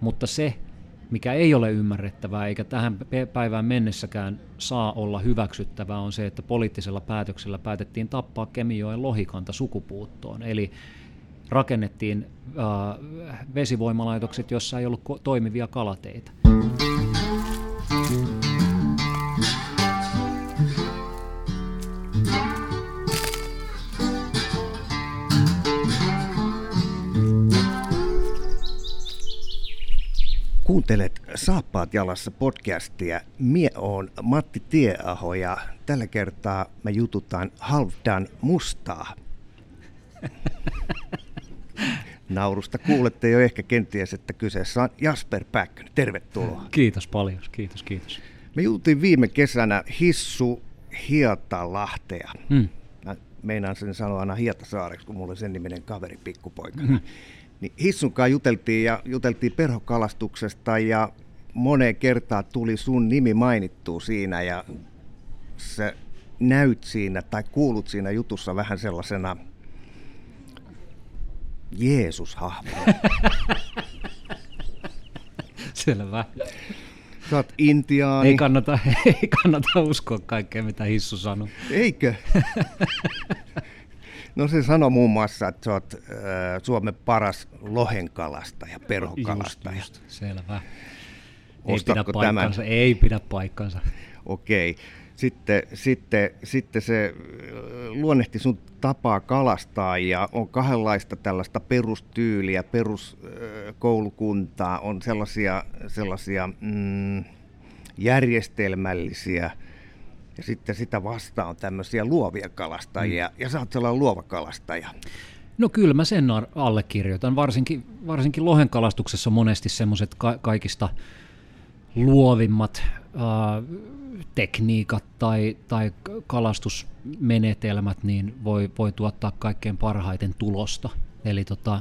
Mutta se, mikä ei ole ymmärrettävää eikä tähän päivään mennessäkään saa olla hyväksyttävää, on se, että poliittisella päätöksellä päätettiin tappaa Kemijoen lohikanta sukupuuttoon. Eli rakennettiin äh, vesivoimalaitokset, joissa ei ollut toimivia kalateitä. Kuuntelet Saappaat jalassa podcastia. Mie on Matti Tieaho ja tällä kertaa me jututaan Halvdan mustaa. Naurusta kuulette jo ehkä kenties, että kyseessä on Jasper Päkkönen. Tervetuloa. Kiitos paljon, kiitos, kiitos. Me jututin viime kesänä Hissu Hietalahtea. Hmm. Mä meinaan sen sanoa aina Hietasaareksi, kun mulla oli sen niminen kaveri pikkupoikana. Hmm. Niin Hissunkaan juteltiin ja juteltiin perhokalastuksesta ja moneen kertaan tuli sun nimi mainittua siinä ja se näyt siinä tai kuulut siinä jutussa vähän sellaisena Jeesus-hahmona. Selvä. Sä oot intiaani. Ei kannata, ei kannata uskoa kaikkea, mitä Hissu sanoo. Eikö? No se sanoi muun muassa, että sä oot äh, Suomen paras lohenkalasta ja perhokalastaja. Just, just, selvä. Ei pidä paikkansa, tämän? ei pidä paikkansa. Okei. Sitten, sitten, sitten se luonnehti sun tapaa kalastaa ja on kahdenlaista tällaista perustyyliä, peruskoulukuntaa, on sellaisia, sellaisia mm, järjestelmällisiä ja sitten sitä vastaan on tämmöisiä luovia kalastajia, mm. ja sä oot sellainen luova kalastaja. No kyllä mä sen allekirjoitan, varsinkin, varsinkin lohenkalastuksessa monesti semmoiset ka- kaikista luovimmat äh, tekniikat tai, tai kalastusmenetelmät niin voi, voi tuottaa kaikkein parhaiten tulosta. Eli tota,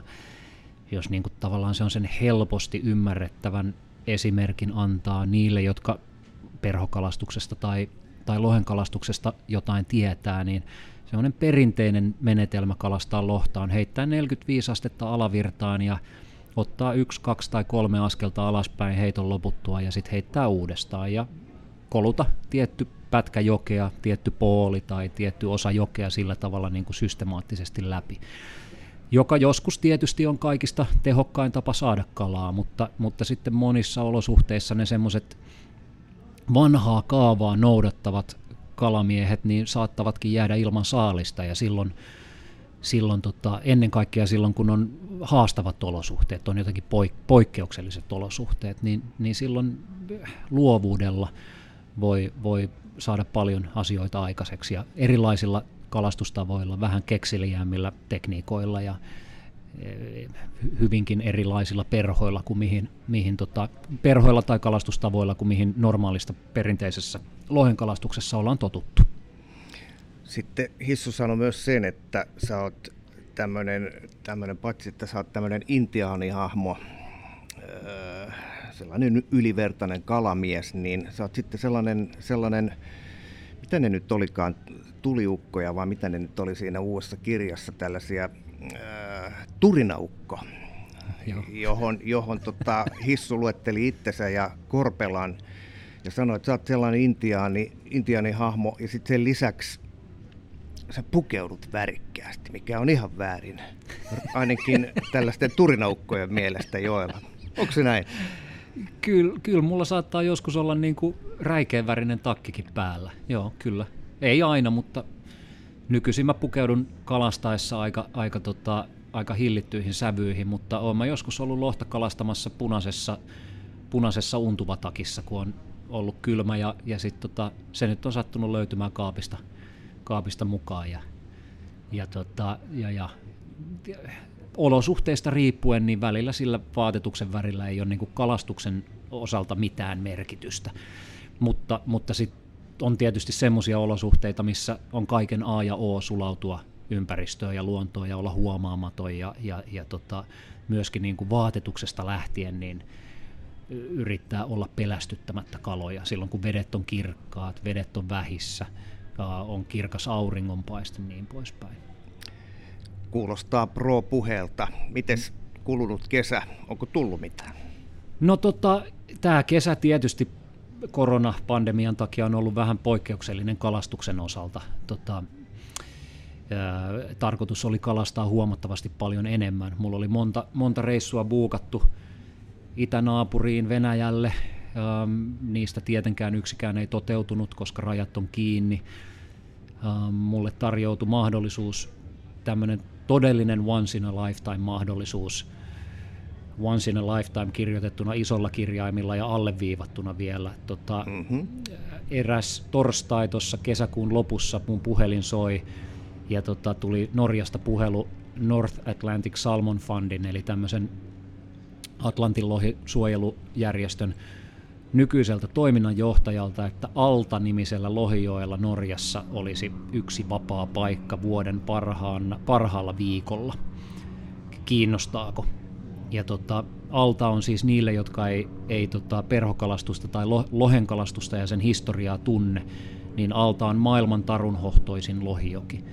jos niin kuin tavallaan se on sen helposti ymmärrettävän esimerkin antaa niille, jotka perhokalastuksesta tai tai lohenkalastuksesta jotain tietää, niin semmoinen perinteinen menetelmä kalastaa lohta on heittää 45 astetta alavirtaan ja ottaa yksi, kaksi tai kolme askelta alaspäin heiton loputtua ja sitten heittää uudestaan ja koluta tietty pätkä jokea, tietty pooli tai tietty osa jokea sillä tavalla niin kuin systemaattisesti läpi. Joka joskus tietysti on kaikista tehokkain tapa saada kalaa, mutta, mutta sitten monissa olosuhteissa ne semmoiset vanhaa kaavaa noudattavat kalamiehet niin saattavatkin jäädä ilman saalista ja silloin, silloin tota, ennen kaikkea silloin kun on haastavat olosuhteet, on jotenkin poik- poikkeukselliset olosuhteet, niin, niin silloin luovuudella voi, voi saada paljon asioita aikaiseksi ja erilaisilla kalastustavoilla, vähän kekseliäämmillä tekniikoilla ja hyvinkin erilaisilla perhoilla kuin mihin, mihin tota, perhoilla tai kalastustavoilla kuin mihin normaalista perinteisessä lohenkalastuksessa ollaan totuttu. Sitten Hissu sanoi myös sen, että sä oot tämmöinen, tämmöinen paitsi että sä oot tämmöinen intiaanihahmo, öö, sellainen ylivertainen kalamies, niin sä oot sitten sellainen, sellainen mitä ne nyt olikaan, tuliukkoja, vai mitä ne nyt oli siinä uudessa kirjassa, tällaisia äh, turinaukko, Joo. johon, johon tota, Hissu luetteli itsensä ja Korpelan ja sanoi, että sä oot sellainen intiaani, intiaani hahmo ja sitten sen lisäksi sä pukeudut värikkäästi, mikä on ihan väärin. Ainakin tällaisten turinaukkojen mielestä joella. Onko se näin? Kyllä, kyllä mulla saattaa joskus olla niin kuin räikeänvärinen takkikin päällä. Joo, kyllä. Ei aina, mutta nykyisin mä pukeudun kalastaessa aika, aika, tota, aika hillittyihin sävyihin, mutta oon mä joskus ollut lohta kalastamassa punaisessa, punaisessa untuvatakissa, kun on ollut kylmä ja, ja sit tota, se nyt on sattunut löytymään kaapista, kaapista mukaan ja, ja, tota, ja, ja olosuhteista riippuen, niin välillä sillä vaatetuksen värillä ei ole niin kalastuksen osalta mitään merkitystä. Mutta, mutta sitten on tietysti semmoisia olosuhteita, missä on kaiken A ja O sulautua ympäristöön ja luontoon ja olla huomaamaton ja, ja, ja tota, myöskin niin kuin vaatetuksesta lähtien niin yrittää olla pelästyttämättä kaloja silloin, kun vedet on kirkkaat, vedet on vähissä, on kirkas auringonpaiste niin poispäin. Kuulostaa pro-puheelta. Mites kulunut kesä, onko tullut mitään? No tota, tämä kesä tietysti koronapandemian takia on ollut vähän poikkeuksellinen kalastuksen osalta. Tota, ää, tarkoitus oli kalastaa huomattavasti paljon enemmän. Mulla oli monta, monta reissua buukattu itänaapuriin Venäjälle. Ähm, niistä tietenkään yksikään ei toteutunut, koska rajat on kiinni. Ähm, mulle tarjoutui mahdollisuus, tämmöinen todellinen once in a lifetime mahdollisuus – Once in a Lifetime kirjoitettuna isolla kirjaimilla ja alleviivattuna vielä. Tota, mm-hmm. Eräs torstai tuossa kesäkuun lopussa mun puhelin soi ja tota, tuli Norjasta puhelu North Atlantic Salmon Fundin, eli tämmöisen Atlantin lohisuojelujärjestön nykyiseltä toiminnanjohtajalta, että Alta-nimisellä Lohijoella Norjassa olisi yksi vapaa paikka vuoden parhaan, parhaalla viikolla. Kiinnostaako? Ja tota, alta on siis niille, jotka ei, ei tota perhokalastusta tai lo, lohenkalastusta ja sen historiaa tunne, niin alta on maailman tarunhohtoisin lohijoki.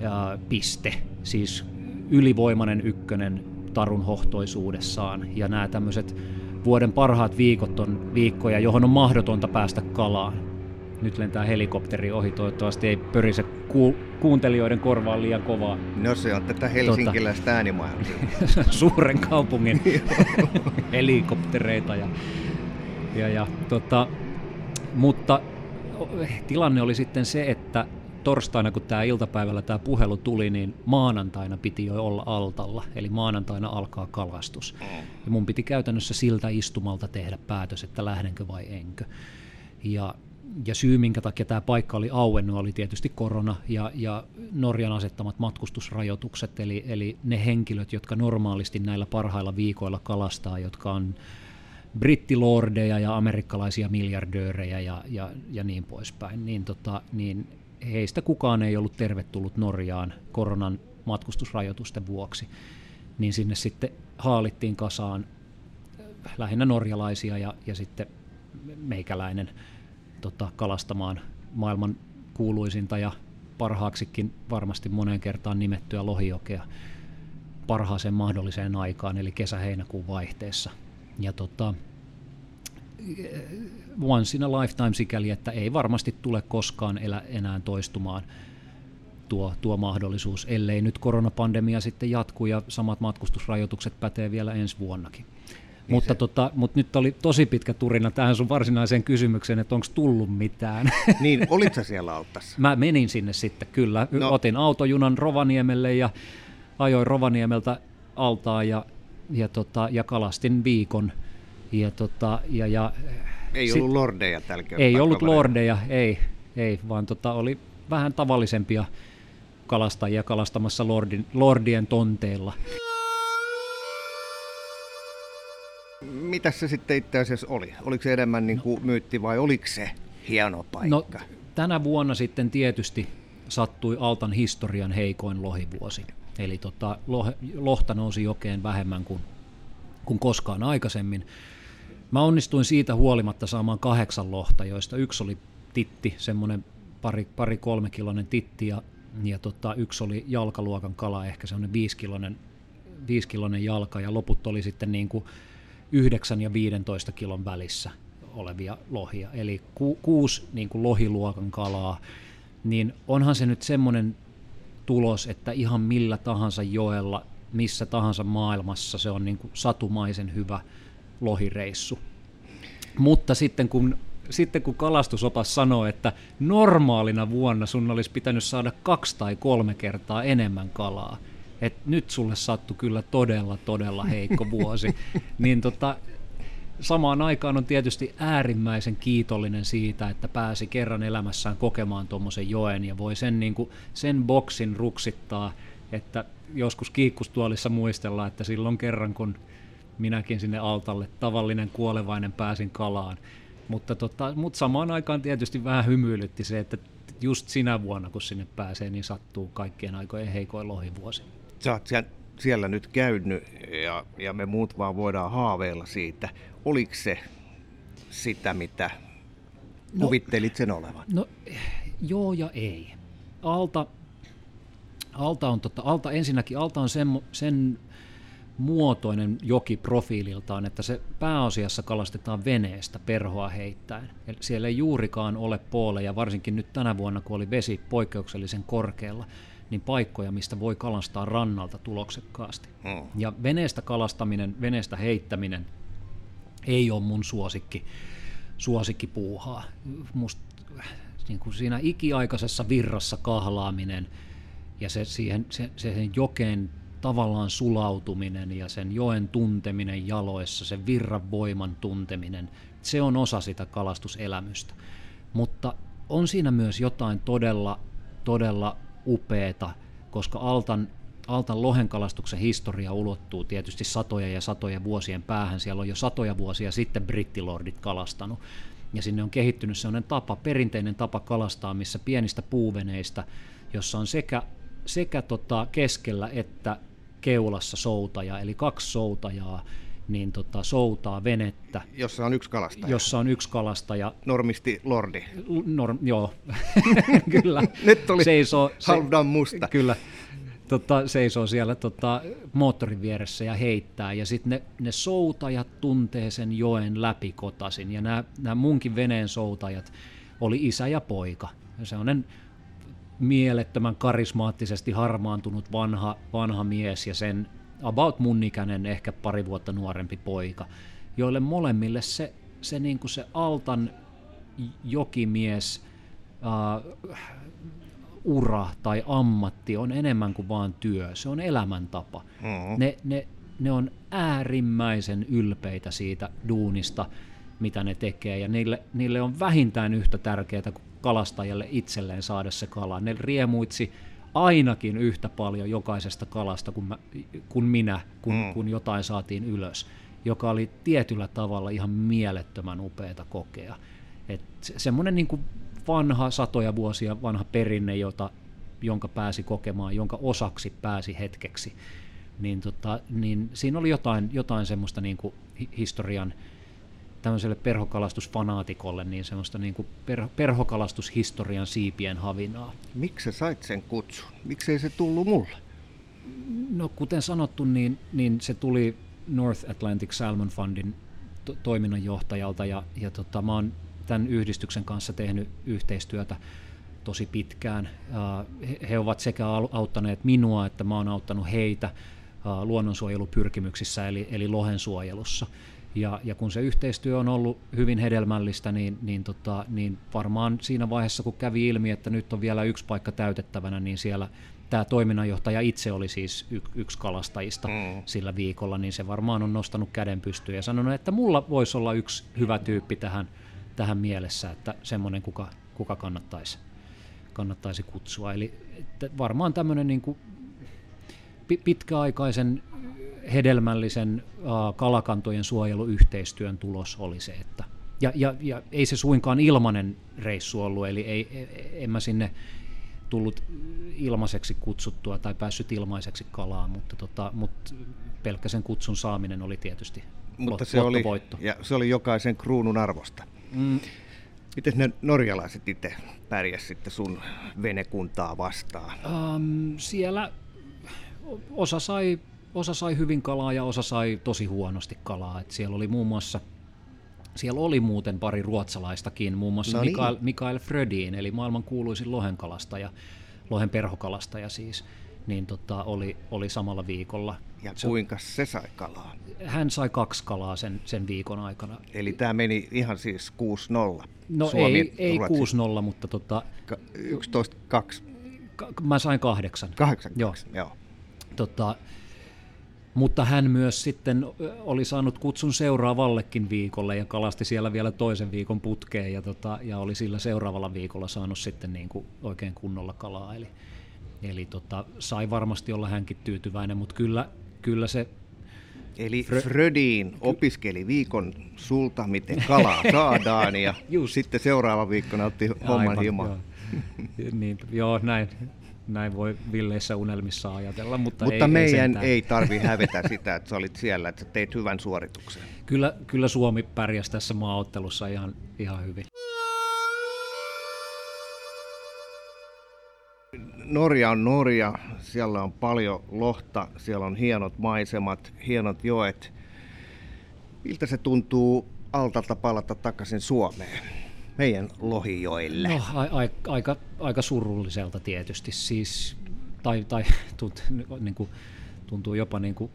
Ja piste. Siis ylivoimainen ykkönen tarunhohtoisuudessaan. Ja nämä tämmöiset vuoden parhaat viikot on viikkoja, johon on mahdotonta päästä kalaan. Nyt lentää helikopteri ohi, toivottavasti ei pörise ku- kuuntelijoiden korvaan liian kovaa. No se on tätä helsinkiläistä tota, äänimaailmaa. suuren kaupungin helikoptereita. Ja, ja, ja, tota, mutta tilanne oli sitten se, että torstaina, kun tämä iltapäivällä tämä puhelu tuli, niin maanantaina piti jo olla altalla, eli maanantaina alkaa kalastus. Ja mun piti käytännössä siltä istumalta tehdä päätös, että lähdenkö vai enkö. Ja ja syy, minkä takia tämä paikka oli auennut, oli tietysti korona ja, ja Norjan asettamat matkustusrajoitukset, eli, eli ne henkilöt, jotka normaalisti näillä parhailla viikoilla kalastaa, jotka on brittilordeja ja amerikkalaisia miljardöörejä ja, ja, ja niin poispäin, niin, tota, niin heistä kukaan ei ollut tervetullut Norjaan koronan matkustusrajoitusten vuoksi. Niin sinne sitten haalittiin kasaan lähinnä norjalaisia ja, ja sitten meikäläinen – tota, kalastamaan maailman kuuluisinta ja parhaaksikin varmasti moneen kertaan nimettyä lohijokea parhaaseen mahdolliseen aikaan, eli kesä-heinäkuun vaihteessa. Ja tota, once in a lifetime sikäli, että ei varmasti tule koskaan elä, enää toistumaan tuo, tuo mahdollisuus, ellei nyt koronapandemia sitten jatku ja samat matkustusrajoitukset pätee vielä ensi vuonnakin. Niin mutta, tota, mutta nyt oli tosi pitkä turina tähän sun varsinaiseen kysymykseen, että onko tullut mitään. Niin, olitko siellä altassa? Mä menin sinne sitten, kyllä. No. Otin autojunan Rovaniemelle ja ajoin Rovaniemeltä altaan ja, ja, tota, ja kalastin viikon. Ja, tota, ja, ja, ei sit, ollut lordeja tällä Ei ollut lordeja, ei, ei vaan tota, oli vähän tavallisempia kalastajia kalastamassa lordin, lordien tonteilla. Mitä se sitten itse asiassa oli? Oliko se enemmän niin kuin myytti vai oliko se hieno paikka? No, tänä vuonna sitten tietysti sattui Altan historian heikoin lohivuosi. Eli tota, lohta nousi jokeen vähemmän kuin, kuin koskaan aikaisemmin. Mä onnistuin siitä huolimatta saamaan kahdeksan lohta, joista yksi oli titti, semmoinen pari, pari kolmekiloinen titti ja, ja tota, yksi oli jalkaluokan kala, ehkä semmoinen viisikiloinen, viisikiloinen jalka ja loput oli sitten niin kuin 9 ja 15 kilon välissä olevia lohia, eli ku, kuusi niin kuin lohiluokan kalaa, niin onhan se nyt semmoinen tulos, että ihan millä tahansa joella, missä tahansa maailmassa se on niin kuin satumaisen hyvä lohireissu. Mutta sitten kun, sitten kun kalastusopas sanoo, että normaalina vuonna sun olisi pitänyt saada kaksi tai kolme kertaa enemmän kalaa, että nyt sulle sattui kyllä todella, todella heikko vuosi, niin tota, samaan aikaan on tietysti äärimmäisen kiitollinen siitä, että pääsi kerran elämässään kokemaan tuommoisen joen ja voi sen, niin kuin, sen boksin ruksittaa, että joskus kiikkustuolissa muistella, että silloin kerran kun minäkin sinne altalle tavallinen kuolevainen pääsin kalaan. Mutta, tota, mutta samaan aikaan tietysti vähän hymyilytti se, että just sinä vuonna kun sinne pääsee, niin sattuu kaikkien aikojen heikoin lohivuosi sä oot siellä nyt käynyt ja, ja me muut vaan voidaan haaveilla siitä. Oliko se sitä, mitä no, kuvittelit sen olevan? No joo ja ei. Alta, Alta on tota, Alta ensinnäkin Alta on sen, sen muotoinen joki profiililtaan, että se pääasiassa kalastetaan veneestä perhoa heittäen. Eli siellä ei juurikaan ole pooleja, varsinkin nyt tänä vuonna, kun oli vesi poikkeuksellisen korkealla, niin paikkoja, mistä voi kalastaa rannalta tuloksekkaasti. Hmm. Ja veneestä kalastaminen, veneestä heittäminen ei ole mun suosikki, suosikkipuuhaa. Must, niin kuin siinä ikiaikaisessa virrassa kahlaaminen ja se, siihen, se, se sen jokeen tavallaan sulautuminen ja sen joen tunteminen jaloissa, sen virran voiman tunteminen, se on osa sitä kalastuselämystä. Mutta on siinä myös jotain todella, todella upeeta, koska Altan, Altan lohenkalastuksen historia ulottuu tietysti satoja ja satoja vuosien päähän. Siellä on jo satoja vuosia sitten brittilordit kalastanut. Ja sinne on kehittynyt sellainen tapa, perinteinen tapa kalastaa, missä pienistä puuveneistä, jossa on sekä, sekä tota keskellä että keulassa soutaja, eli kaksi soutajaa, niin tota, soutaa venettä. Jossa on yksi kalastaja. Jossa on yksi kalastaja. Normisti Lordi. Norm, joo, kyllä. Nyt oli seisoo, se, musta. Kyllä, tota, seisoo siellä tota, moottorin vieressä ja heittää. Ja sitten ne, ne soutajat tuntee sen joen läpi kotasin. Ja nämä munkin veneen soutajat oli isä ja poika. Ja se on mielettömän karismaattisesti harmaantunut vanha, vanha mies ja sen about mun ikäinen, ehkä pari vuotta nuorempi poika, joille molemmille se, se, niin kuin se Altan jokimies uh, ura tai ammatti on enemmän kuin vaan työ, se on elämäntapa. Mm-hmm. Ne, ne, ne on äärimmäisen ylpeitä siitä duunista, mitä ne tekee, ja niille, niille on vähintään yhtä tärkeää kuin kalastajalle itselleen saada se kala. Ne riemuitsi ainakin yhtä paljon jokaisesta kalasta kuin, mä, kuin minä, kun, mm. kun jotain saatiin ylös, joka oli tietyllä tavalla ihan mielettömän upeata kokea. Et semmoinen niin kuin vanha, satoja vuosia vanha perinne, jota, jonka pääsi kokemaan, jonka osaksi pääsi hetkeksi, niin, tota, niin siinä oli jotain, jotain semmoista niin kuin historian tämmöiselle perhokalastusfanaatikolle niin semmoista niin kuin per, perhokalastushistorian siipien havinaa. Miksi sä sait sen kutsun? Miksi se tullut mulle? No kuten sanottu, niin, niin se tuli North Atlantic Salmon Fundin to- toiminnanjohtajalta ja, ja tota, mä oon tämän yhdistyksen kanssa tehnyt yhteistyötä tosi pitkään. He ovat sekä auttaneet minua että mä oon auttanut heitä luonnonsuojelupyrkimyksissä eli, eli lohensuojelussa. Ja, ja kun se yhteistyö on ollut hyvin hedelmällistä, niin, niin, tota, niin varmaan siinä vaiheessa, kun kävi ilmi, että nyt on vielä yksi paikka täytettävänä, niin siellä tämä toiminnanjohtaja itse oli siis y- yksi kalastajista mm. sillä viikolla, niin se varmaan on nostanut käden pystyyn ja sanonut, että mulla voisi olla yksi hyvä tyyppi tähän, tähän mielessä, että semmoinen kuka, kuka kannattaisi, kannattaisi kutsua. Eli että varmaan tämmöinen niin kuin pitkäaikaisen hedelmällisen kalakantojen suojeluyhteistyön tulos oli se, että ja, ja, ja ei se suinkaan ilmanen reissu ollut, eli ei, ei, en mä sinne tullut ilmaiseksi kutsuttua tai päässyt ilmaiseksi kalaan, mutta, tota, mutta pelkkä sen kutsun saaminen oli tietysti mutta se oli, ja se oli jokaisen kruunun arvosta. Mm. Miten ne norjalaiset itse pärjäs sitten sun venekuntaa vastaan? Um, siellä osa sai osa sai hyvin kalaa ja osa sai tosi huonosti kalaa. Et siellä oli muun muassa siellä oli muuten pari ruotsalaistakin, muun muassa no niin. Mikael, Mikael Frödin, eli maailman kuuluisin lohenkalastaja, lohen perhokalastaja siis, niin tota, oli, oli samalla viikolla. Ja se, kuinka se sai kalaa? Hän sai kaksi kalaa sen, sen viikon aikana. Eli tämä meni ihan siis 6-0? No Suomi, ei, ei 6-0, mutta... Tota, 11-2? Mä sain kahdeksan. Kahdeksan, joo. joo. Tota, mutta hän myös sitten oli saanut kutsun seuraavallekin viikolle ja kalasti siellä vielä toisen viikon putkeen ja, tota, ja oli sillä seuraavalla viikolla saanut sitten niin kuin oikein kunnolla kalaa. Eli, eli tota, sai varmasti olla hänkin tyytyväinen, mutta kyllä, kyllä se Eli Frö- Frödiin opiskeli viikon sulta, miten kalaa saadaan, ja Just. sitten seuraava viikkona otti homman hieman. Joo. niin, joo, näin näin voi villeissä unelmissa ajatella, mutta, mutta ei, meidän ei, ei tarvi hävetä sitä, että sä olit siellä, että sä teit hyvän suorituksen. Kyllä, kyllä Suomi pärjäsi tässä maaottelussa ihan, ihan hyvin. Norja on Norja, siellä on paljon lohta, siellä on hienot maisemat, hienot joet. Miltä se tuntuu altalta palata takaisin Suomeen, meidän lohijoille? No, a- a- aika, aika surulliselta tietysti, siis, tai, tai tunt, niin kuin, tuntuu jopa niin kuin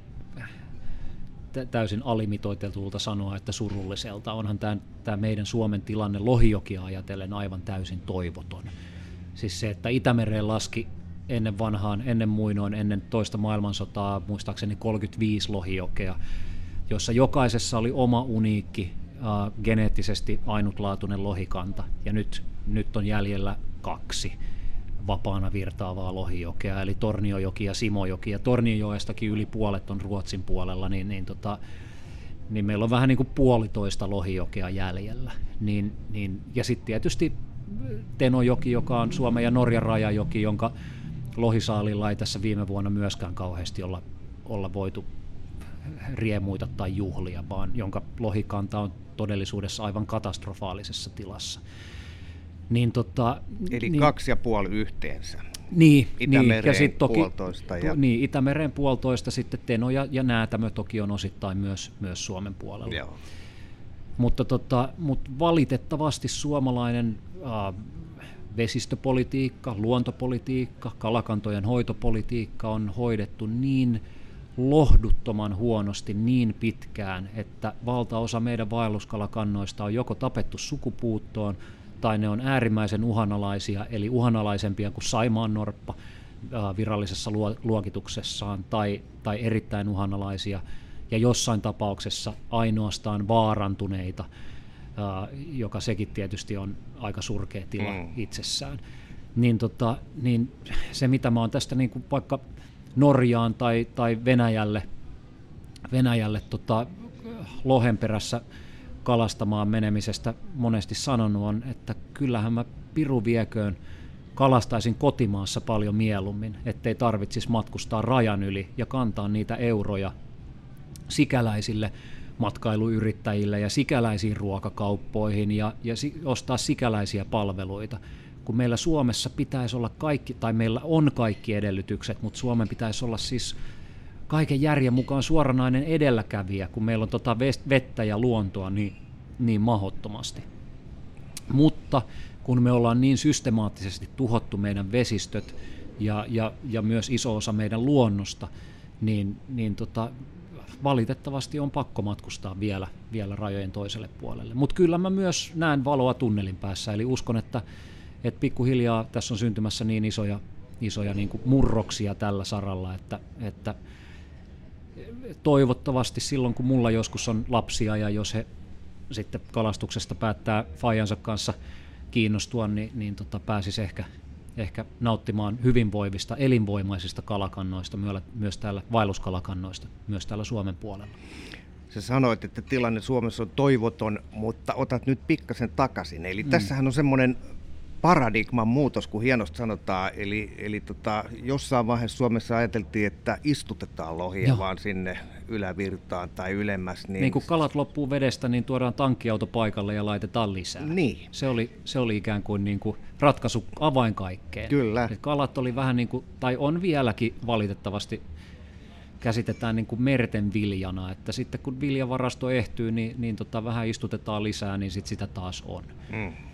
täysin alimitoitetulta sanoa, että surulliselta. Onhan tämä, tämä meidän Suomen tilanne lohijokia ajatellen aivan täysin toivoton. Siis se, että Itämereen laski ennen vanhaan, ennen muinoin, ennen toista maailmansotaa, muistaakseni 35 lohijokea, jossa jokaisessa oli oma uniikki, äh, geneettisesti ainutlaatuinen lohikanta, ja nyt, nyt on jäljellä kaksi vapaana virtaavaa lohijokea, eli Torniojoki ja Simojoki, ja Torniojoestakin yli puolet on Ruotsin puolella, niin, niin, tota, niin meillä on vähän niin kuin puolitoista lohijokea jäljellä. Niin, niin, ja sitten tietysti Tenojoki, joka on Suomen ja Norjan rajajoki, jonka lohisaalilla ei tässä viime vuonna myöskään kauheasti olla, olla voitu riemuita tai juhlia, vaan jonka lohikanta on todellisuudessa aivan katastrofaalisessa tilassa. Niin tota, Eli niin, kaksi ja puoli yhteensä. Niin, Itämereen niin, ja sit toki, puolitoista. Ja... Niin, Itämeren puolitoista, sitten Teno ja, ja Näätämö toki on osittain myös, myös Suomen puolella. Joo. Mutta, tota, mutta valitettavasti suomalainen äh, vesistöpolitiikka, luontopolitiikka, kalakantojen hoitopolitiikka on hoidettu niin lohduttoman huonosti niin pitkään, että valtaosa meidän vaelluskalakannoista on joko tapettu sukupuuttoon tai ne on äärimmäisen uhanalaisia, eli uhanalaisempia kuin Saimaan norppa virallisessa luokituksessaan, tai, tai erittäin uhanalaisia, ja jossain tapauksessa ainoastaan vaarantuneita, joka sekin tietysti on aika surkea tila mm. itsessään. Niin, tota, niin se, mitä mä oon tästä niin kuin vaikka Norjaan tai, tai Venäjälle, Venäjälle tota, lohen perässä kalastamaan menemisestä monesti sanonut on, että kyllähän mä piru vieköön kalastaisin kotimaassa paljon mieluummin, ettei tarvitsisi matkustaa rajan yli ja kantaa niitä euroja sikäläisille matkailuyrittäjille ja sikäläisiin ruokakauppoihin ja, ja ostaa sikäläisiä palveluita. Kun meillä Suomessa pitäisi olla kaikki, tai meillä on kaikki edellytykset, mutta Suomen pitäisi olla siis kaiken järjen mukaan suoranainen edelläkävijä, kun meillä on tota vettä ja luontoa niin, niin mahottomasti. Mutta kun me ollaan niin systemaattisesti tuhottu meidän vesistöt ja, ja, ja myös iso osa meidän luonnosta, niin, niin tota, valitettavasti on pakko matkustaa vielä, vielä rajojen toiselle puolelle. Mutta kyllä mä myös näen valoa tunnelin päässä, eli uskon, että, että pikkuhiljaa tässä on syntymässä niin isoja, isoja niin kuin murroksia tällä saralla, että, että – toivottavasti silloin, kun mulla joskus on lapsia ja jos he sitten kalastuksesta päättää Fajansa kanssa kiinnostua, niin, niin tota, pääsisi ehkä, ehkä nauttimaan hyvinvoivista, elinvoimaisista kalakannoista, myös täällä vaelluskalakannoista, myös täällä Suomen puolella. Sä sanoit, että tilanne Suomessa on toivoton, mutta otat nyt pikkasen takaisin. Eli mm. tässähän on semmoinen paradigman muutos, kun hienosti sanotaan. Eli, eli tota, jossain vaiheessa Suomessa ajateltiin, että istutetaan lohia Joo. vaan sinne ylävirtaan tai ylemmäs. Niin... niin kun kalat loppuu vedestä, niin tuodaan tankkiauto paikalle ja laitetaan lisää. Niin. Se oli, se oli ikään kuin, niin kuin ratkaisu avain kaikkeen. Kyllä. Et kalat oli vähän niin kuin, tai on vieläkin valitettavasti käsitetään niin kuin merten viljana, että sitten kun viljavarasto ehtyy, niin, niin tota, vähän istutetaan lisää, niin sit sitä taas on. Mm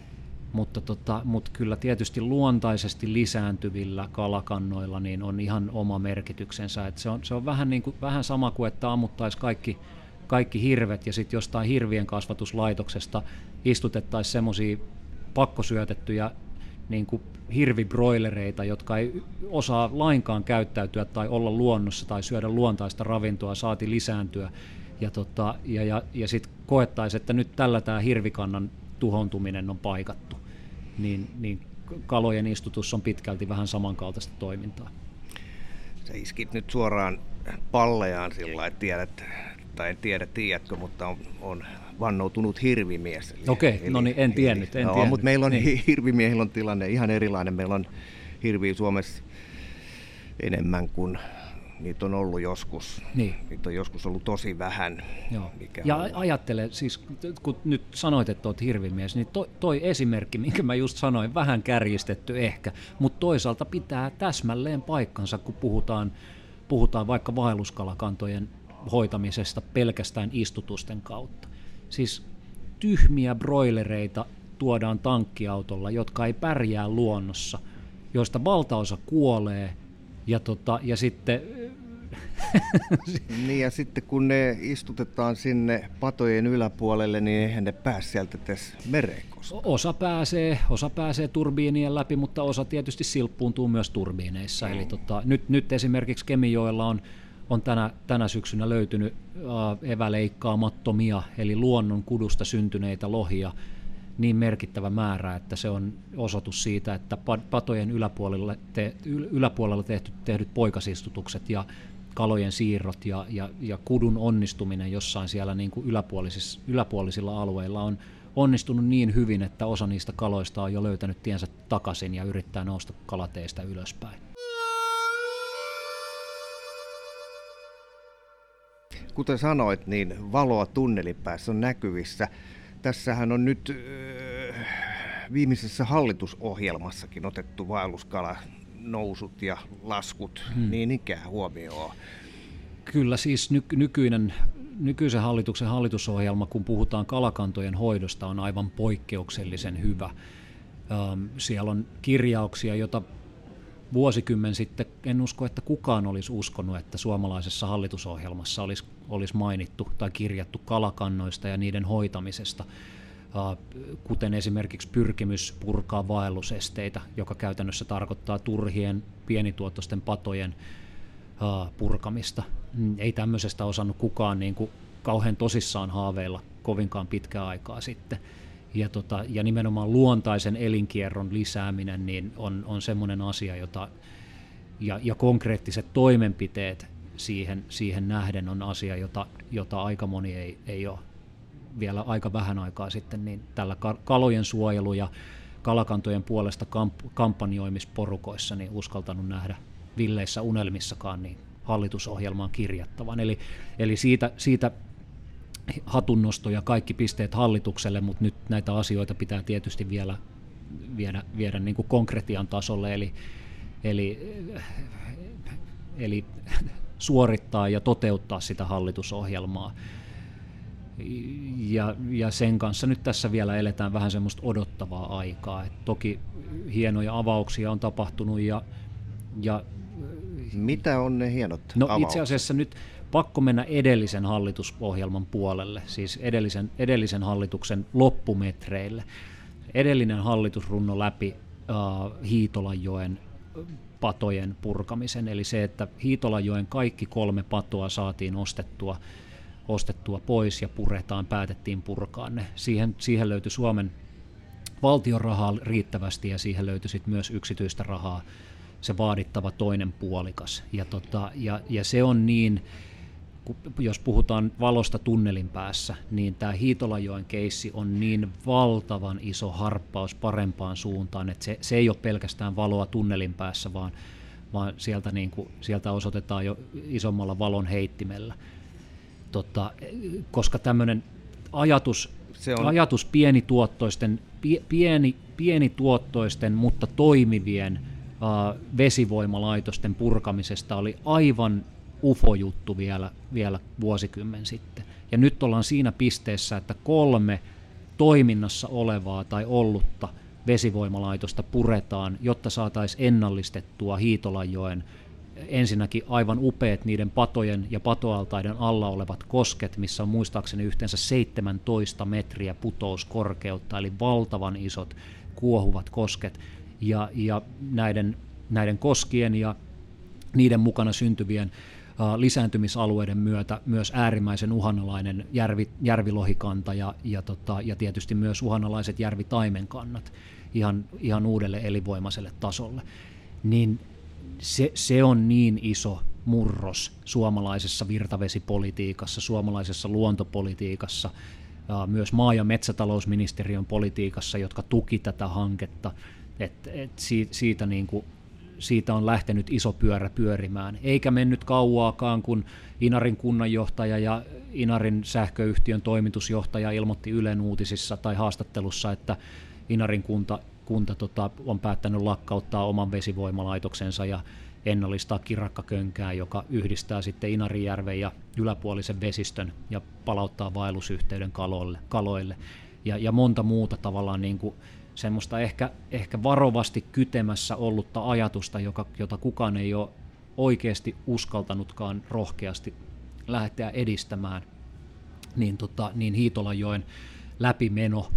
mutta, tota, mutta kyllä tietysti luontaisesti lisääntyvillä kalakannoilla niin on ihan oma merkityksensä. Et se, on, se on vähän, niin kuin, vähän sama kuin, että ammuttaisiin kaikki, kaikki hirvet ja sitten jostain hirvien kasvatuslaitoksesta istutettaisiin semmoisia pakkosyötettyjä niin kuin hirvibroilereita, jotka ei osaa lainkaan käyttäytyä tai olla luonnossa tai syödä luontaista ravintoa, saati lisääntyä. Ja, tota, ja, ja, ja sitten koettaisiin, että nyt tällä tämä hirvikannan tuhontuminen on paikattu, niin, niin kalojen istutus on pitkälti vähän samankaltaista toimintaa. Sä iskit nyt suoraan pallejaan sillä että tiedät, tai en tiedä tiedätkö, mutta on, on vannoutunut hirvimies. Okei, okay, no niin en tiennyt. En no, tiennyt. mutta meillä on niin. hirvimiehillä on tilanne ihan erilainen. Meillä on hirviä Suomessa enemmän kuin niitä on ollut joskus. Niin. Niitä on joskus ollut tosi vähän. Joo. Mikä ja on... ajattele, siis kun nyt sanoit, että olet hirvimies, niin toi, toi esimerkki, minkä mä just sanoin, vähän kärjistetty ehkä, mutta toisaalta pitää täsmälleen paikkansa, kun puhutaan, puhutaan vaikka vaelluskalakantojen hoitamisesta pelkästään istutusten kautta. Siis tyhmiä broilereita tuodaan tankkiautolla, jotka ei pärjää luonnossa, joista valtaosa kuolee, ja, tota, ja sitten niin ja sitten kun ne istutetaan sinne patojen yläpuolelle, niin eihän ne pääse sieltä tässä mereen koskaan. Osa pääsee, osa pääsee turbiinien läpi, mutta osa tietysti silppuuntuu myös turbiineissa. Mm. Eli tota, nyt, nyt esimerkiksi Kemijoella on, on tänä, tänä syksynä löytynyt äh, eväleikkaamattomia, eli luonnon kudusta syntyneitä lohia, niin merkittävä määrä, että se on osoitus siitä, että patojen yläpuolella, te, yläpuolella tehty, tehdyt poikasistutukset ja kalojen siirrot ja, ja, ja kudun onnistuminen jossain siellä niin kuin yläpuolisilla, yläpuolisilla alueilla on onnistunut niin hyvin, että osa niistä kaloista on jo löytänyt tiensä takaisin ja yrittää nousta kalateista ylöspäin. Kuten sanoit, niin valoa tunnelin päässä on näkyvissä. Tässähän on nyt viimeisessä hallitusohjelmassakin otettu vaelluskala nousut ja laskut hmm. niin ikään huomioon. Kyllä siis ny- nykyinen, nykyisen hallituksen hallitusohjelma, kun puhutaan kalakantojen hoidosta, on aivan poikkeuksellisen hyvä. Ähm, siellä on kirjauksia, joita vuosikymmen sitten en usko, että kukaan olisi uskonut, että suomalaisessa hallitusohjelmassa olisi, olisi mainittu tai kirjattu kalakannoista ja niiden hoitamisesta kuten esimerkiksi pyrkimys purkaa vaellusesteitä, joka käytännössä tarkoittaa turhien pienituottoisten patojen purkamista. Mm, ei tämmöisestä osannut kukaan niin kuin kauhean tosissaan haaveilla kovinkaan pitkää aikaa sitten. Ja, tota, ja nimenomaan luontaisen elinkierron lisääminen niin on, on semmoinen asia, jota, ja, ja konkreettiset toimenpiteet siihen, siihen nähden on asia, jota, jota aika moni ei, ei ole vielä aika vähän aikaa sitten, niin tällä kalojen suojelu ja kalakantojen puolesta kamp- kampanjoimisporukoissa niin uskaltanut nähdä villeissä unelmissakaan niin hallitusohjelmaan kirjattavan. Eli, eli siitä, siitä hatunnosto ja kaikki pisteet hallitukselle, mutta nyt näitä asioita pitää tietysti vielä viedä, viedä niin kuin konkretian tasolle, eli, eli, eli suorittaa ja toteuttaa sitä hallitusohjelmaa ja, ja sen kanssa nyt tässä vielä eletään vähän semmoista odottavaa aikaa. Et toki hienoja avauksia on tapahtunut ja, ja mitä on ne hienot No avaukset? itse asiassa nyt pakko mennä edellisen hallitusohjelman puolelle, siis edellisen, edellisen hallituksen loppumetreille. Edellinen hallitus runno läpi uh, Hiitolanjoen patojen purkamisen, eli se, että Hiitolanjoen kaikki kolme patoa saatiin ostettua ostettua pois ja puretaan, päätettiin purkaa ne. Siihen, siihen löytyi Suomen valtion rahaa riittävästi ja siihen löytyi sit myös yksityistä rahaa se vaadittava toinen puolikas. Ja, tota, ja, ja se on niin, jos puhutaan valosta tunnelin päässä, niin tämä Hiitolajoen keissi on niin valtavan iso harppaus parempaan suuntaan, että se, se ei ole pelkästään valoa tunnelin päässä, vaan, vaan sieltä, niin kuin, sieltä osoitetaan jo isommalla valon heittimellä tota, koska tämmöinen ajatus, se on... ajatus pienituottoisten, pieni, pienituottoisten, mutta toimivien uh, vesivoimalaitosten purkamisesta oli aivan ufo-juttu vielä, vielä vuosikymmen sitten. Ja nyt ollaan siinä pisteessä, että kolme toiminnassa olevaa tai ollutta vesivoimalaitosta puretaan, jotta saataisiin ennallistettua Hiitolanjoen ensinnäkin aivan upeat niiden patojen ja patoaltaiden alla olevat kosket, missä on muistaakseni yhteensä 17 metriä putouskorkeutta, eli valtavan isot kuohuvat kosket. Ja, ja näiden, näiden koskien ja niiden mukana syntyvien lisääntymisalueiden myötä myös äärimmäisen uhanalainen järvi, järvilohikanta ja, ja, tota, ja tietysti myös uhanalaiset järvitaimenkannat ihan, ihan uudelle elinvoimaiselle tasolle. Niin se, se on niin iso murros suomalaisessa virtavesipolitiikassa, suomalaisessa luontopolitiikassa, myös maa- ja metsätalousministeriön politiikassa, jotka tuki tätä hanketta, että et siitä, siitä niin kuin siitä on lähtenyt iso pyörä pyörimään. Eikä mennyt kauaakaan, kun Inarin kunnanjohtaja ja Inarin sähköyhtiön toimitusjohtaja ilmoitti Ylen uutisissa tai haastattelussa, että Inarin kunta, kunta tota, on päättänyt lakkauttaa oman vesivoimalaitoksensa ja ennallistaa kirakkakönkää, joka yhdistää sitten Inarijärven ja yläpuolisen vesistön ja palauttaa vaellusyhteyden kaloille. kaloille. Ja, ja monta muuta tavallaan niin kuin semmoista ehkä, ehkä varovasti kytemässä ollutta ajatusta, joka, jota kukaan ei ole oikeasti uskaltanutkaan rohkeasti lähteä edistämään, niin, tota, niin Hiitolanjoen läpimeno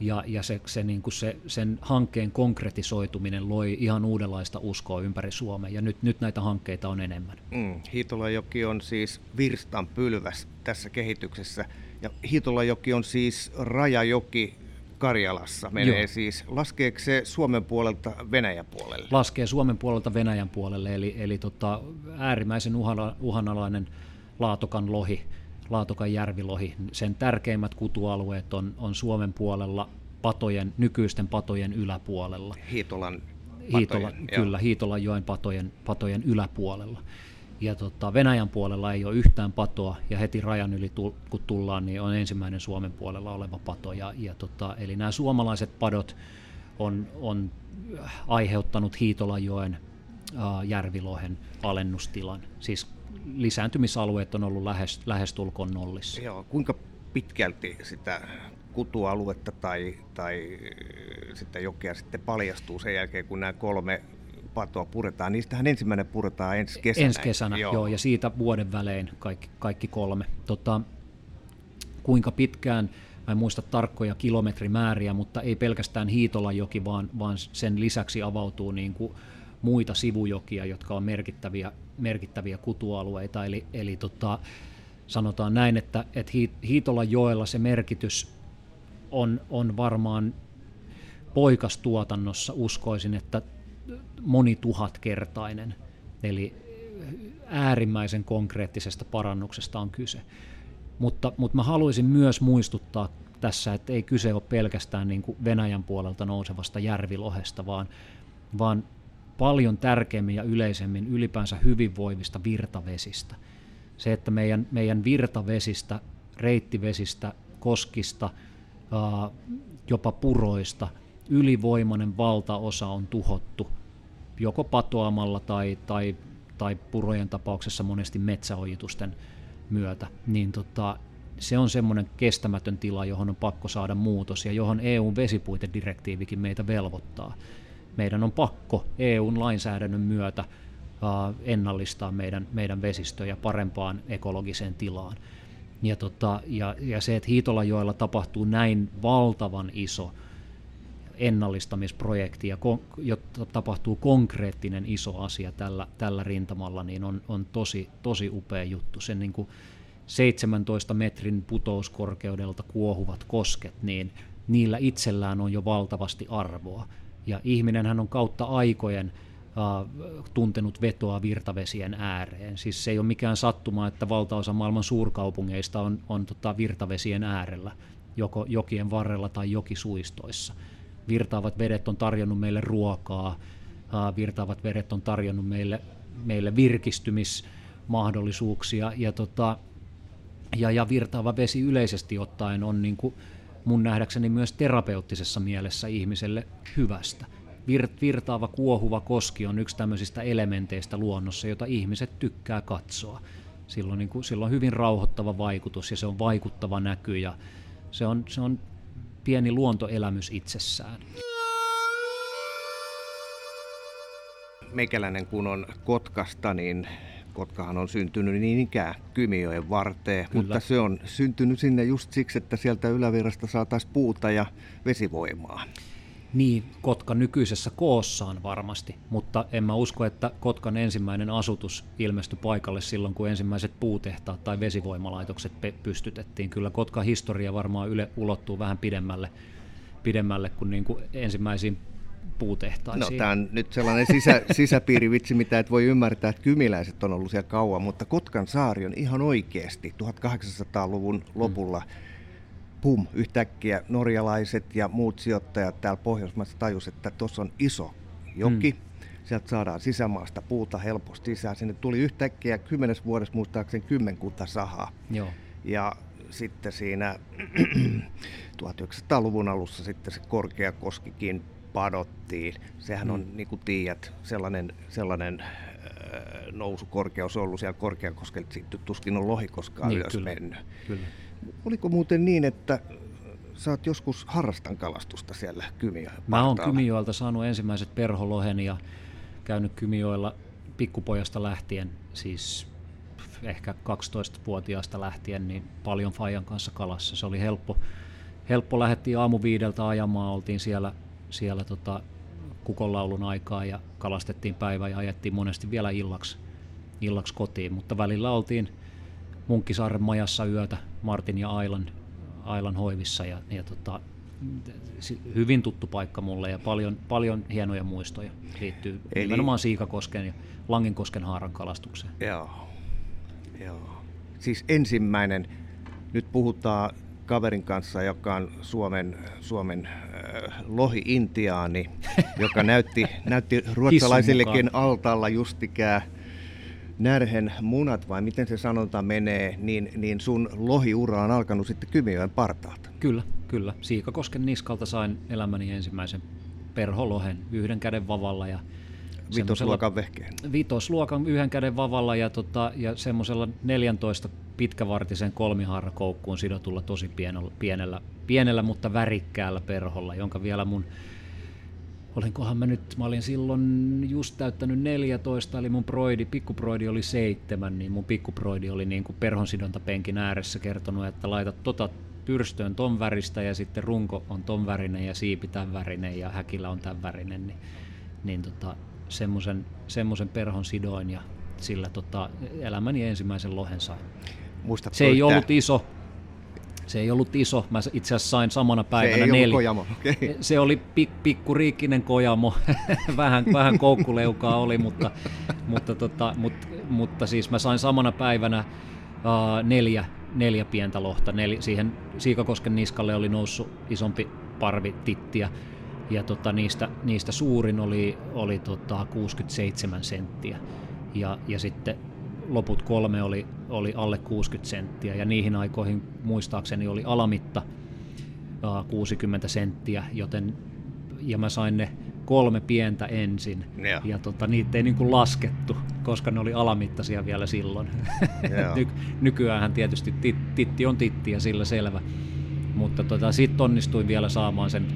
ja, ja se, se, niin kuin se, sen hankkeen konkretisoituminen loi ihan uudenlaista uskoa ympäri Suomea, ja nyt, nyt näitä hankkeita on enemmän. Mm, Hiitolajoki on siis virstan pylväs tässä kehityksessä, ja Hiitolajoki on siis rajajoki Karjalassa menee Joo. siis. Laskeeko se Suomen puolelta Venäjän puolelle? Laskee Suomen puolelta Venäjän puolelle, eli, eli tota, äärimmäisen uhana, uhanalainen laatokan lohi, laatokan järvilohi. Sen tärkeimmät kutualueet on, on Suomen puolella patojen, nykyisten patojen yläpuolella. Hiitolan Hiitola, kyllä, Hiitolan joen patojen, patojen yläpuolella ja tota, Venäjän puolella ei ole yhtään patoa, ja heti rajan yli kun tullaan, niin on ensimmäinen Suomen puolella oleva pato. Ja, ja tota, eli nämä suomalaiset padot on, on aiheuttanut Hiitolajoen äh, järvilohen alennustilan. Siis lisääntymisalueet on ollut lähes, lähestulkoon nollissa. Joo, kuinka pitkälti sitä kutualuetta tai, tai sitä jokea sitten paljastuu sen jälkeen, kun nämä kolme patoa puretaan. Niistähän ensimmäinen puretaan ensi kesänä. Ensi kesänä, joo. joo ja siitä vuoden välein kaikki, kaikki kolme. Tota, kuinka pitkään, mä en muista tarkkoja kilometrimääriä, mutta ei pelkästään Hiitolajoki, vaan, vaan sen lisäksi avautuu niin kuin muita sivujokia, jotka on merkittäviä, merkittäviä kutualueita. Eli, eli tota, sanotaan näin, että, että Hiitolan joella se merkitys on, on varmaan poikastuotannossa uskoisin, että monituhatkertainen. Eli äärimmäisen konkreettisesta parannuksesta on kyse. Mutta, mutta mä haluaisin myös muistuttaa tässä, että ei kyse ole pelkästään niin kuin Venäjän puolelta nousevasta järvilohesta, vaan, vaan paljon tärkeämmin ja yleisemmin ylipäänsä hyvinvoivista virtavesistä. Se, että meidän, meidän virtavesistä, reittivesistä, koskista, jopa puroista – ylivoimainen valtaosa on tuhottu joko patoamalla tai, tai, tai purojen tapauksessa monesti metsäojitusten myötä, niin tota, se on semmoinen kestämätön tila, johon on pakko saada muutos ja johon EUn vesipuitedirektiivikin meitä velvoittaa. Meidän on pakko EUn lainsäädännön myötä ennallistaa meidän, meidän vesistöjä parempaan ekologiseen tilaan. Ja, tota, ja, ja se, että Hiitolajoella tapahtuu näin valtavan iso ennallistamisprojekti, ja kon, jotta tapahtuu konkreettinen iso asia tällä, tällä rintamalla, niin on, on tosi, tosi upea juttu. Sen niin kuin 17 metrin putouskorkeudelta kuohuvat kosket, niin niillä itsellään on jo valtavasti arvoa. Ja ihminenhän on kautta aikojen tuntenut vetoa virtavesien ääreen. Siis se ei ole mikään sattuma, että valtaosa maailman suurkaupungeista on, on tota virtavesien äärellä, joko jokien varrella tai jokisuistoissa virtaavat vedet on tarjonnut meille ruokaa, virtaavat vedet on tarjonnut meille, meille virkistymismahdollisuuksia ja, tota, ja, ja virtaava vesi yleisesti ottaen on niin kuin mun nähdäkseni myös terapeuttisessa mielessä ihmiselle hyvästä. virtaava kuohuva koski on yksi tämmöisistä elementeistä luonnossa, jota ihmiset tykkää katsoa. Silloin, niin kuin, on hyvin rauhoittava vaikutus ja se on vaikuttava näky ja se on, se on pieni luontoelämys itsessään. Meikäläinen kun on Kotkasta, niin Kotkahan on syntynyt niin ikään Kymijoen varteen, Kyllä. mutta se on syntynyt sinne just siksi, että sieltä ylävirrasta saataisiin puuta ja vesivoimaa. Niin, Kotka nykyisessä koossaan varmasti, mutta en mä usko, että Kotkan ensimmäinen asutus ilmestyi paikalle silloin, kun ensimmäiset puutehtaat tai vesivoimalaitokset pystytettiin. Kyllä Kotkan historia varmaan yle ulottuu vähän pidemmälle, pidemmälle kuin, niin kuin ensimmäisiin puutehtaisiin. No tämä on nyt sellainen sisä, sisäpiirivitsi, mitä et voi ymmärtää, että kymiläiset on ollut siellä kauan, mutta Kotkan saari on ihan oikeasti 1800-luvun lopulla mm pum, yhtäkkiä norjalaiset ja muut sijoittajat täällä Pohjoismaissa tajus, että tuossa on iso joki, mm. sieltä saadaan sisämaasta puuta helposti sisään. Sinne tuli yhtäkkiä kymmenes vuodessa muistaakseni kymmenkunta sahaa. Joo. Ja sitten siinä 1900-luvun alussa sitten se Korkeakoskikin padottiin. Sehän on, mm. niin kuin tiedät, sellainen, sellainen äh, nousukorkeus ollut siellä Korkeakoskelta, sitten tuskin on lohi koskaan niin, ylös kyllä, mennyt. Kyllä. Oliko muuten niin, että sä oot joskus harrastan kalastusta siellä Kymijoella? Mä oon Kymijoelta saanut ensimmäiset perholohen ja käynyt Kymijoella pikkupojasta lähtien, siis ehkä 12-vuotiaasta lähtien, niin paljon Fajan kanssa kalassa. Se oli helppo, helppo lähdettiin aamu viideltä ajamaan, oltiin siellä, siellä tota kukonlaulun aikaa ja kalastettiin päivä ja ajettiin monesti vielä illaksi, illaksi kotiin, mutta välillä oltiin Munkkisaaren majassa yötä Martin ja Ailan, Ailan hoivissa ja, ja tota, hyvin tuttu paikka mulle ja paljon, paljon hienoja muistoja liittyy Eli... nimenomaan Siikakosken ja Langinkosken haaran kalastukseen. Joo. Joo. Siis ensimmäinen, nyt puhutaan kaverin kanssa, joka on Suomen, Suomen äh, lohi-intiaani, joka näytti, näytti ruotsalaisillekin altaalla justikään närhen munat, vai miten se sanonta menee, niin, niin sun lohiura on alkanut sitten Kymijoen partaalta. Kyllä, kyllä. Siikakosken niskalta sain elämäni ensimmäisen perholohen yhden käden vavalla ja Vitosluokan vehkeen. Vitosluokan yhden käden vavalla ja, tota, ja semmoisella 14 pitkävartisen kolmihaarakoukkuun sidotulla tosi pienellä, pienellä, pienellä, mutta värikkäällä perholla, jonka vielä mun olinkohan mä nyt, mä olin silloin just täyttänyt 14, eli mun proidi, pikkuproidi oli seitsemän, niin mun pikkuproidi oli niin kuin perhonsidontapenkin ääressä kertonut, että laita tota pyrstöön ton väristä ja sitten runko on ton värinen ja siipi tämän värinen ja häkillä on tämän värinen, niin, niin tota, semmoisen perhon sidoin ja sillä tota, elämäni ensimmäisen lohen sain. Muistatko se ei ollut iso, se ei ollut iso, mä itse asiassa sain samana päivänä se ei neljä. Kojamo. Okay. Se oli pik, pikkuriikkinen kojamo, vähän, vähän koukkuleukaa oli, mutta, mutta, tota, mutta, mutta siis mä sain samana päivänä uh, neljä, neljä pientä lohta. Nel, siihen Siikakosken niskalle oli noussut isompi parvi tittiä ja tota, niistä, niistä suurin oli, oli tota 67 senttiä ja, ja sitten loput kolme oli, oli alle 60 senttiä ja niihin aikoihin muistaakseni oli alamitta uh, 60 senttiä, joten ja mä sain ne kolme pientä ensin. Ja, ja tota, niitä ei niin kuin laskettu, koska ne oli alamittaisia vielä silloin. Ny, nykyään tietysti tit, titti on titti ja sillä selvä, mutta tota, sitten onnistuin vielä saamaan sen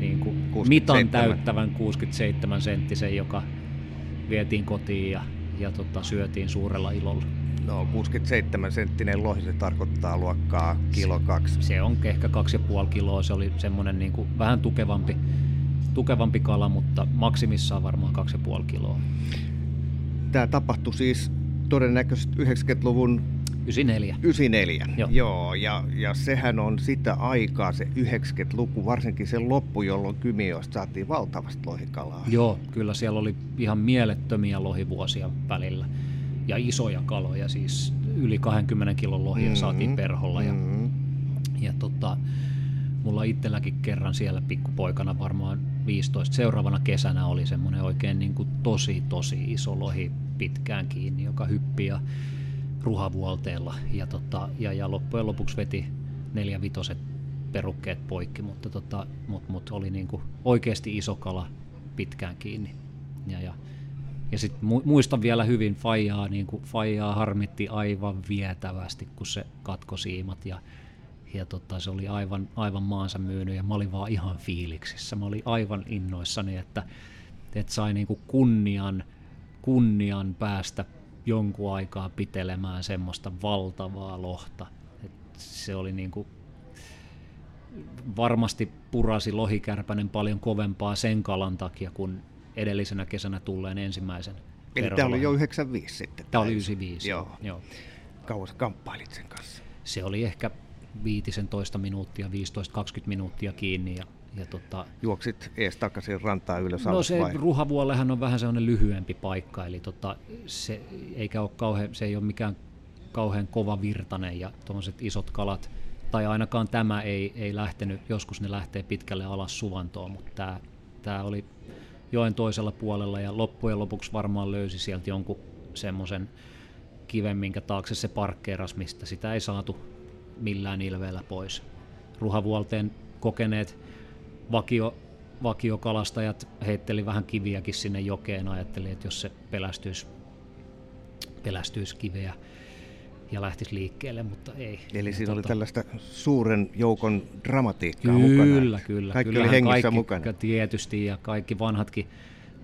niin kuin mitan täyttävän 67 senttisen, joka vietiin kotiin ja, ja tota, syötiin suurella ilolla. No 67 senttinen lohi, se tarkoittaa luokkaa kilo kaksi. Se, se on ehkä kaksi ja puoli kiloa, se oli semmoinen niin kuin vähän tukevampi, tukevampi kala, mutta maksimissaan varmaan kaksi ja puoli kiloa. Tämä tapahtui siis todennäköisesti 90-luvun 94. 94, joo. joo ja, ja sehän on sitä aikaa, se 90-luku, varsinkin se loppu, jolloin Kymioista saatiin valtavasti lohikalaa. Joo, kyllä siellä oli ihan mielettömiä lohivuosia välillä. Ja isoja kaloja, siis yli 20 kilon lohia mm-hmm. saatiin perholla. Ja, mm-hmm. ja tota, mulla itselläkin kerran siellä pikkupoikana varmaan 15. Seuraavana kesänä oli semmoinen oikein niin kuin tosi tosi iso lohi pitkään kiinni, joka hyppi ja ruhavuolteella ja, tota, ja, ja loppujen lopuksi veti neljä vitoset perukkeet poikki, mutta tota, mut, mut oli niinku oikeasti iso kala pitkään kiinni. Ja, ja, ja sitten muistan vielä hyvin Fajaa, niin Fajaa harmitti aivan vietävästi, kun se katko siimat ja, ja tota, se oli aivan, aivan maansa myynyt ja mä olin vaan ihan fiiliksissä. Mä olin aivan innoissani, että, että sai niin kuin kunnian, kunnian päästä jonkun aikaa pitelemään semmoista valtavaa lohta. Et se oli niin kuin, varmasti purasi lohikärpänen paljon kovempaa sen kalan takia kuin edellisenä kesänä tulleen ensimmäisen Eli tämä oli jo 95 sitten? Tämä oli 95, joo. joo. Kauas kamppailit sen kanssa? Se oli ehkä 15 minuuttia, 15-20 minuuttia kiinni ja ja tota, Juoksit ees takaisin rantaa ylös No se vai? Ruhavuollehan on vähän sellainen lyhyempi paikka, eli tota, se, eikä ole kauhean, se ei ole mikään kauhean kova virtanen ja tuommoiset isot kalat, tai ainakaan tämä ei, ei lähtenyt, joskus ne lähtee pitkälle alas suvantoon, mutta tämä, tämä oli joen toisella puolella ja loppujen lopuksi varmaan löysi sieltä jonkun semmoisen kiven, minkä taakse se parkkeeras, mistä sitä ei saatu millään ilveellä pois. Ruhavuolteen kokeneet vakio, vakiokalastajat heitteli vähän kiviäkin sinne jokeen, ajatteli, että jos se pelästyisi, pelästyisi kiveä ja lähtisi liikkeelle, mutta ei. Eli siinä tota... oli tällaista suuren joukon dramatiikkaa kyllä, mukana. Kyllä, kyllä. Kaikki oli hengissä kaikki, mukana. Tietysti, ja kaikki vanhatkin,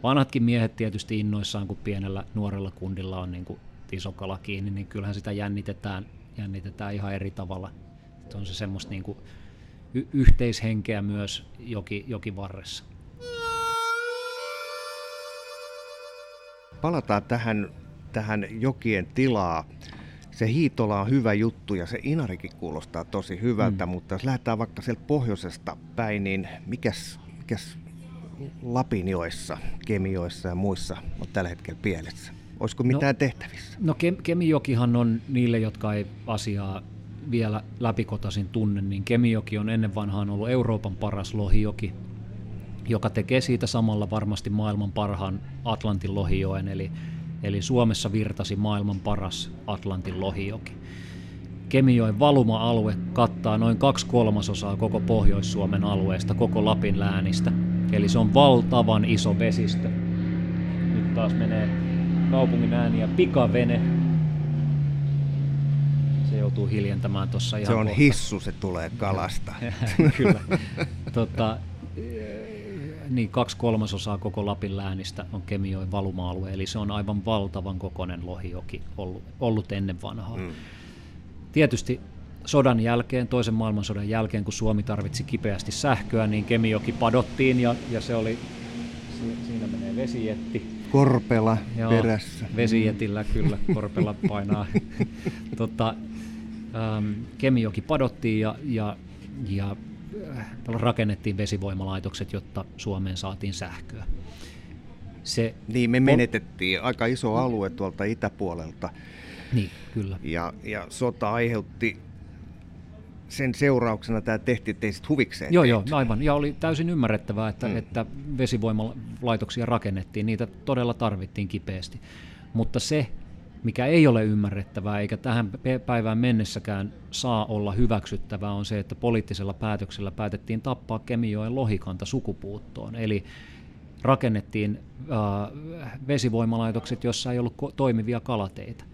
vanhatkin miehet tietysti innoissaan, kun pienellä nuorella kundilla on niin kuin iso kala kiinni, niin kyllähän sitä jännitetään, jännitetään ihan eri tavalla. Että on se semmoista niin kuin y- yhteishenkeä myös joki, joki varressa. Palataan tähän, tähän jokien tilaa. Se Hiitola on hyvä juttu ja se Inarikin kuulostaa tosi hyvältä, mm. mutta jos lähdetään vaikka sieltä pohjoisesta päin, niin mikäs, mikäs Lapinjoissa, Kemioissa ja muissa on tällä hetkellä pielessä? Olisiko mitään no, tehtävissä? No Kemijokihan on niille, jotka ei asiaa vielä läpikotasin tunne, niin Kemijoki on ennen vanhaan ollut Euroopan paras lohijoki, joka tekee siitä samalla varmasti maailman parhaan Atlantin lohijoen, eli, eli Suomessa virtasi maailman paras Atlantin lohijoki. Kemijoen valuma-alue kattaa noin kaksi kolmasosaa koko Pohjois-Suomen alueesta, koko Lapin läänistä. Eli se on valtavan iso vesistö. Nyt taas menee kaupungin ääniä pikavene, joutuu hiljentämään tuossa ihan Se on kohta. hissu, se tulee kalasta. Kyllä. tota, niin kaksi kolmasosaa koko Lapin läänistä on Kemijoen valuma-alue, eli se on aivan valtavan kokoinen lohijoki ollut, ollut ennen vanhaa. Mm. Tietysti sodan jälkeen, toisen maailmansodan jälkeen, kun Suomi tarvitsi kipeästi sähköä, niin Kemijoki padottiin ja, ja se oli, siinä menee vesijetti. Korpela Joo, perässä. Vesijetillä kyllä, Korpela painaa. tota, ähm, Kemijoki padottiin ja, ja, ja äh, rakennettiin vesivoimalaitokset, jotta Suomeen saatiin sähköä. Se niin, me menetettiin aika iso alue tuolta itäpuolelta. Niin, kyllä. Ja, ja sota aiheutti sen seurauksena tämä tehtiin teistä huvikseen. Joo, tehty. joo, aivan. Ja oli täysin ymmärrettävää, että, mm. että vesivoimalaitoksia rakennettiin. Niitä todella tarvittiin kipeästi. Mutta se, mikä ei ole ymmärrettävää eikä tähän päivään mennessäkään saa olla hyväksyttävää, on se, että poliittisella päätöksellä päätettiin tappaa Kemijoen lohikanta sukupuuttoon. Eli rakennettiin äh, vesivoimalaitokset, jossa ei ollut toimivia kalateitä.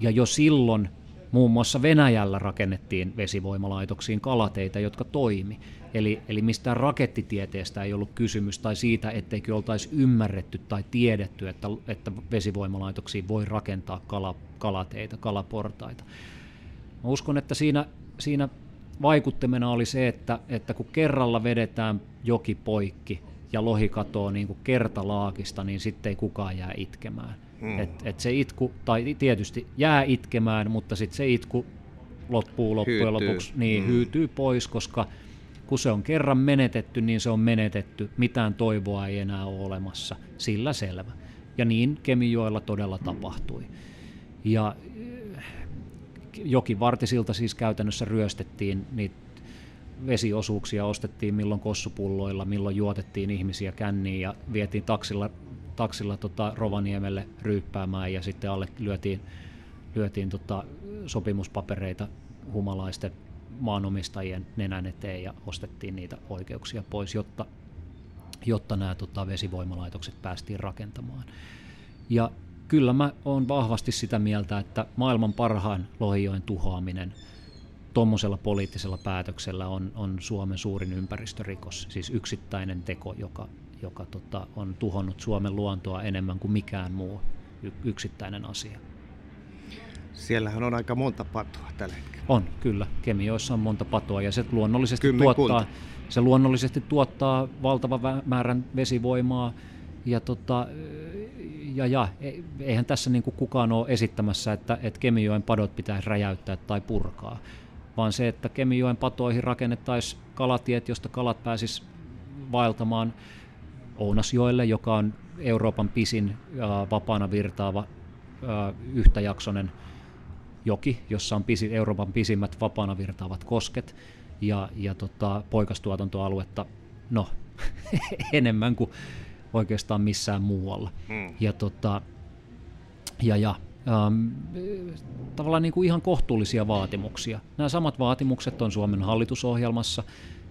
Ja jo silloin muun muassa Venäjällä rakennettiin vesivoimalaitoksiin kalateitä, jotka toimi. Eli, eli mistään rakettitieteestä ei ollut kysymys tai siitä, etteikö oltaisi ymmärretty tai tiedetty, että, että vesivoimalaitoksiin voi rakentaa kala, kalateitä, kalaportaita. Mä uskon, että siinä, siinä vaikuttimena oli se, että, että kun kerralla vedetään joki poikki ja lohi katoo niin kuin kertalaakista, niin sitten ei kukaan jää itkemään. Hmm. Et, et se itku, tai tietysti jää itkemään, mutta sitten se itku loppuu loppujen hyytyy. lopuksi, niin hmm. hyytyy pois, koska – kun se on kerran menetetty, niin se on menetetty. Mitään toivoa ei enää ole olemassa. Sillä selvä. Ja niin Kemijoella todella tapahtui. Ja eh, jokivartisilta siis käytännössä ryöstettiin niitä vesiosuuksia, ostettiin milloin kossupulloilla, milloin juotettiin ihmisiä känniin ja vietiin taksilla, taksilla tota Rovaniemelle ryyppäämään ja sitten alle lyötiin, lyötiin tota sopimuspapereita humalaisten maanomistajien nenän eteen ja ostettiin niitä oikeuksia pois, jotta, jotta nämä tota, vesivoimalaitokset päästiin rakentamaan. Ja kyllä mä oon vahvasti sitä mieltä, että maailman parhaan lohijoen tuhoaminen tuommoisella poliittisella päätöksellä on, on Suomen suurin ympäristörikos, siis yksittäinen teko, joka, joka tota, on tuhonnut Suomen luontoa enemmän kuin mikään muu yksittäinen asia. Siellähän on aika monta patoa tällä hetkellä. On, kyllä. Kemioissa on monta patoa ja se luonnollisesti, tuottaa, se luonnollisesti tuottaa valtavan määrän vesivoimaa. Ja, tota, ja, ja e, eihän tässä niin kuin kukaan ole esittämässä, että, että Kemijoen padot pitäisi räjäyttää tai purkaa, vaan se, että Kemijoen patoihin rakennettaisiin kalatiet, josta kalat pääsis vaeltamaan Ounasjoelle, joka on Euroopan pisin vapaana virtaava yhtäjaksoinen joki, jossa on pisi, Euroopan pisimmät vapaana virtaavat kosket ja, ja tota, poikastuotantoaluetta, no enemmän kuin oikeastaan missään muualla. Hmm. Ja, tota, ja, ja ähm, tavallaan niin kuin ihan kohtuullisia vaatimuksia. Nämä samat vaatimukset on Suomen hallitusohjelmassa.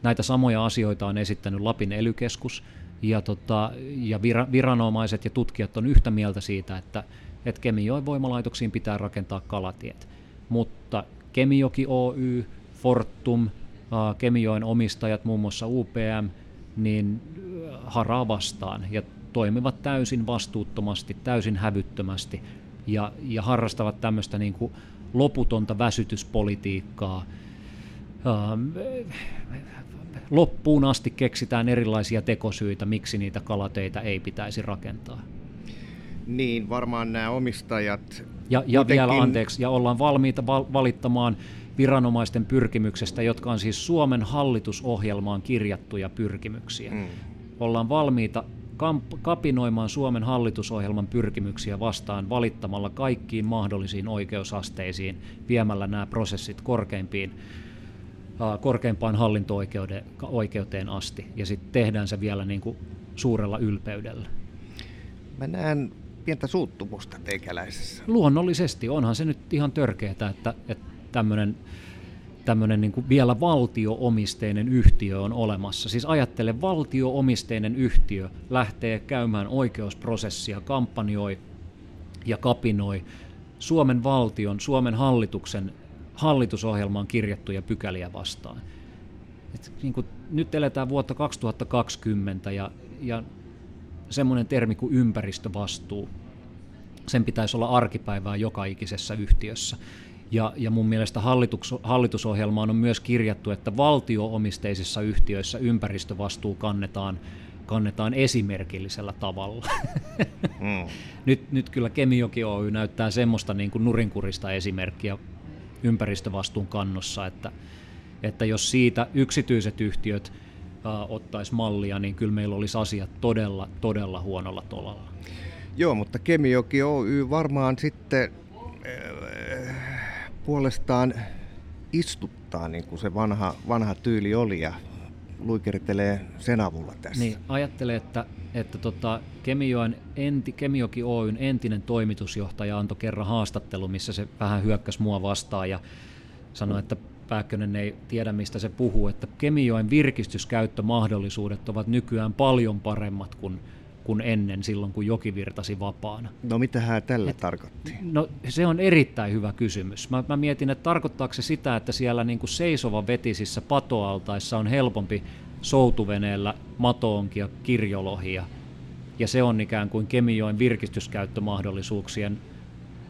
Näitä samoja asioita on esittänyt Lapin elykeskus ja, tota, ja vira, viranomaiset ja tutkijat on yhtä mieltä siitä, että, että Kemijoen voimalaitoksiin pitää rakentaa kalatiet. Mutta Kemijoki Oy, Fortum, Kemijoen omistajat, muun muassa UPM, niin haraa vastaan ja toimivat täysin vastuuttomasti, täysin hävyttömästi ja, ja harrastavat tämmöistä niin kuin loputonta väsytyspolitiikkaa. Loppuun asti keksitään erilaisia tekosyitä, miksi niitä kalateitä ei pitäisi rakentaa. Niin, varmaan nämä omistajat... Ja, ja muutenkin... vielä anteeksi, ja ollaan valmiita val- valittamaan viranomaisten pyrkimyksestä, jotka on siis Suomen hallitusohjelmaan kirjattuja pyrkimyksiä. Mm. Ollaan valmiita kamp- kapinoimaan Suomen hallitusohjelman pyrkimyksiä vastaan valittamalla kaikkiin mahdollisiin oikeusasteisiin, viemällä nämä prosessit korkeimpiin, äh, korkeimpaan hallinto-oikeuteen asti. Ja sitten tehdään se vielä niin kuin suurella ylpeydellä. Mä näen pientä suuttumusta teikäläisessä. Luonnollisesti, onhan se nyt ihan törkeää, että, että tämmöinen tämmöinen niin vielä valtioomisteinen yhtiö on olemassa. Siis ajattele, valtioomisteinen yhtiö lähtee käymään oikeusprosessia, kampanjoi ja kapinoi Suomen valtion, Suomen hallituksen hallitusohjelmaan kirjattuja pykäliä vastaan. Et niin kuin, nyt eletään vuotta 2020 ja, ja semmoinen termi kuin ympäristövastuu, sen pitäisi olla arkipäivää joka ikisessä yhtiössä. Ja, ja mun mielestä hallitus, hallitusohjelmaan on myös kirjattu, että valtioomisteisissa yhtiöissä ympäristövastuu kannetaan, kannetaan esimerkillisellä tavalla. Mm. nyt, nyt kyllä Kemijoki Oy näyttää semmoista niin kuin nurinkurista esimerkkiä ympäristövastuun kannossa, että, että jos siitä yksityiset yhtiöt äh, ottaisi mallia, niin kyllä meillä olisi asiat todella, todella huonolla tolalla. Joo, mutta Kemijoki Oy varmaan sitten puolestaan istuttaa, niin kuin se vanha, vanha tyyli oli, ja luikeritelee sen avulla tässä. Niin, ajattelee, että, että tota, Kemijoen enti, Kemioki Oyn entinen toimitusjohtaja antoi kerran haastattelu, missä se vähän hyökkäsi mua vastaan ja sanoi, että Pääkkönen ei tiedä, mistä se puhuu, että Kemijoen virkistyskäyttömahdollisuudet ovat nykyään paljon paremmat kuin kuin ennen silloin, kun joki virtasi vapaana. No mitä hän tällä Et, tarkoitti? No se on erittäin hyvä kysymys. Mä, mä mietin, että tarkoittaako se sitä, että siellä niin kuin seisova vetisissä patoaltaissa on helpompi soutuveneellä matoonkia kirjolohia, ja se on ikään kuin Kemijoen virkistyskäyttömahdollisuuksien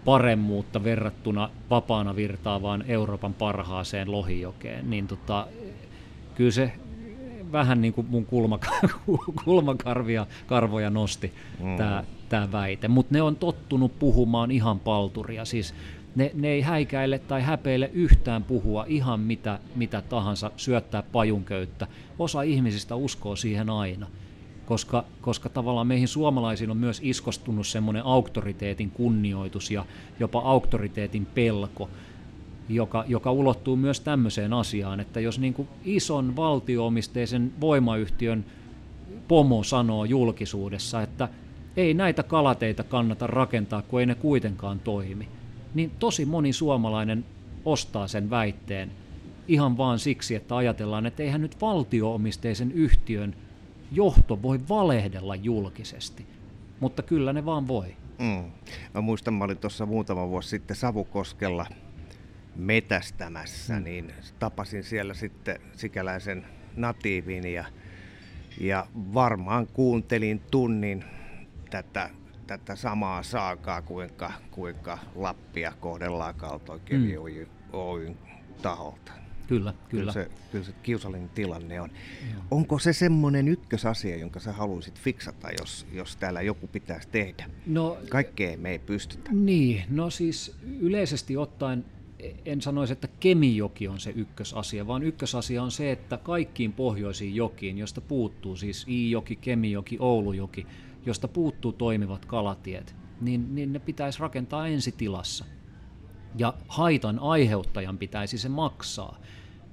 paremmuutta verrattuna vapaana virtaavaan Euroopan parhaaseen lohijokeen, niin tota, kyllä se vähän niin kuin mun kulma, kulmakarvia karvoja nosti mm. tämä tää väite, mutta ne on tottunut puhumaan ihan palturia, siis ne, ne ei häikäile tai häpeile yhtään puhua ihan mitä, mitä tahansa, syöttää pajunköyttä. Osa ihmisistä uskoo siihen aina, koska, koska tavallaan meihin suomalaisiin on myös iskostunut semmoinen auktoriteetin kunnioitus ja jopa auktoriteetin pelko, joka, joka ulottuu myös tämmöiseen asiaan, että jos niin kuin ison valtioomisteisen voimayhtiön pomo sanoo julkisuudessa, että ei näitä kalateita kannata rakentaa, kun ei ne kuitenkaan toimi, niin tosi moni suomalainen ostaa sen väitteen ihan vaan siksi, että ajatellaan, että eihän nyt valtioomisteisen yhtiön johto voi valehdella julkisesti, mutta kyllä ne vaan voi. Mm. Mä muistan, mä olin tuossa muutama vuosi sitten Savukoskella – metästämässä, mm. niin tapasin siellä sitten sikäläisen natiivin ja, ja varmaan kuuntelin tunnin tätä, tätä samaa saakaa, kuinka, kuinka Lappia kohdellaan kaltoin mm. Oyn taholta. Kyllä, kyllä. Kyllä se, kyllä se kiusallinen tilanne on. Joo. Onko se semmoinen ykkösasia, jonka sä haluaisit fiksata, jos, jos täällä joku pitäisi tehdä? No, Kaikkeen me ei pystytä. Niin, no siis yleisesti ottaen en sanoisi, että Kemijoki on se ykkösasia, vaan ykkösasia on se, että kaikkiin pohjoisiin jokiin, josta puuttuu siis Iijoki, Kemijoki, Oulujoki, josta puuttuu toimivat kalatiet, niin, niin ne pitäisi rakentaa ensitilassa. Ja haitan aiheuttajan pitäisi se maksaa.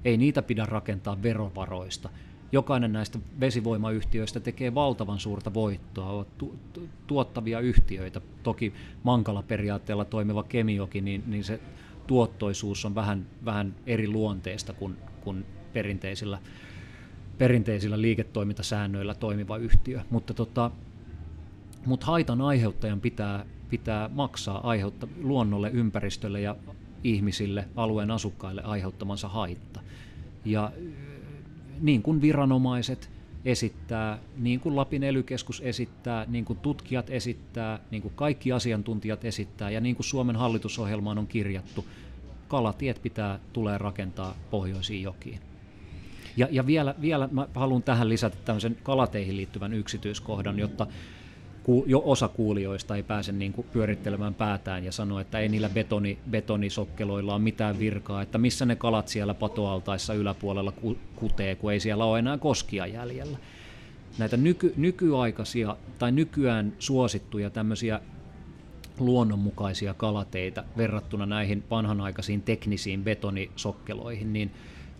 Ei niitä pidä rakentaa verovaroista. jokainen näistä vesivoimayhtiöistä tekee valtavan suurta voittoa, ovat tu- tu- tuottavia yhtiöitä. Toki mankala periaatteella toimiva Kemioki, niin, niin se tuottoisuus on vähän, vähän eri luonteesta kuin, kuin perinteisillä, perinteisillä liiketoimintasäännöillä toimiva yhtiö. Mutta tota, mutta haitan aiheuttajan pitää, pitää maksaa aiheutta, luonnolle, ympäristölle ja ihmisille, alueen asukkaille aiheuttamansa haitta. Ja niin kuin viranomaiset esittää, niin kuin Lapin ely esittää, niin kuin tutkijat esittää, niin kuin kaikki asiantuntijat esittää ja niin kuin Suomen hallitusohjelmaan on kirjattu, kalatiet pitää tulee rakentaa pohjoisiin jokiin. Ja, ja vielä, vielä mä haluan tähän lisätä tämmöisen kalateihin liittyvän yksityiskohdan, jotta jo osa kuulijoista ei pääse niin kuin pyörittelemään päätään ja sanoa, että ei niillä betoni, betonisokkeloilla ole mitään virkaa, että missä ne kalat siellä patoaltaissa yläpuolella kutee, kun ei siellä ole enää koskia jäljellä. Näitä nyky, nykyaikaisia tai nykyään suosittuja tämmöisiä luonnonmukaisia kalateitä verrattuna näihin vanhanaikaisiin teknisiin betonisokkeloihin, niin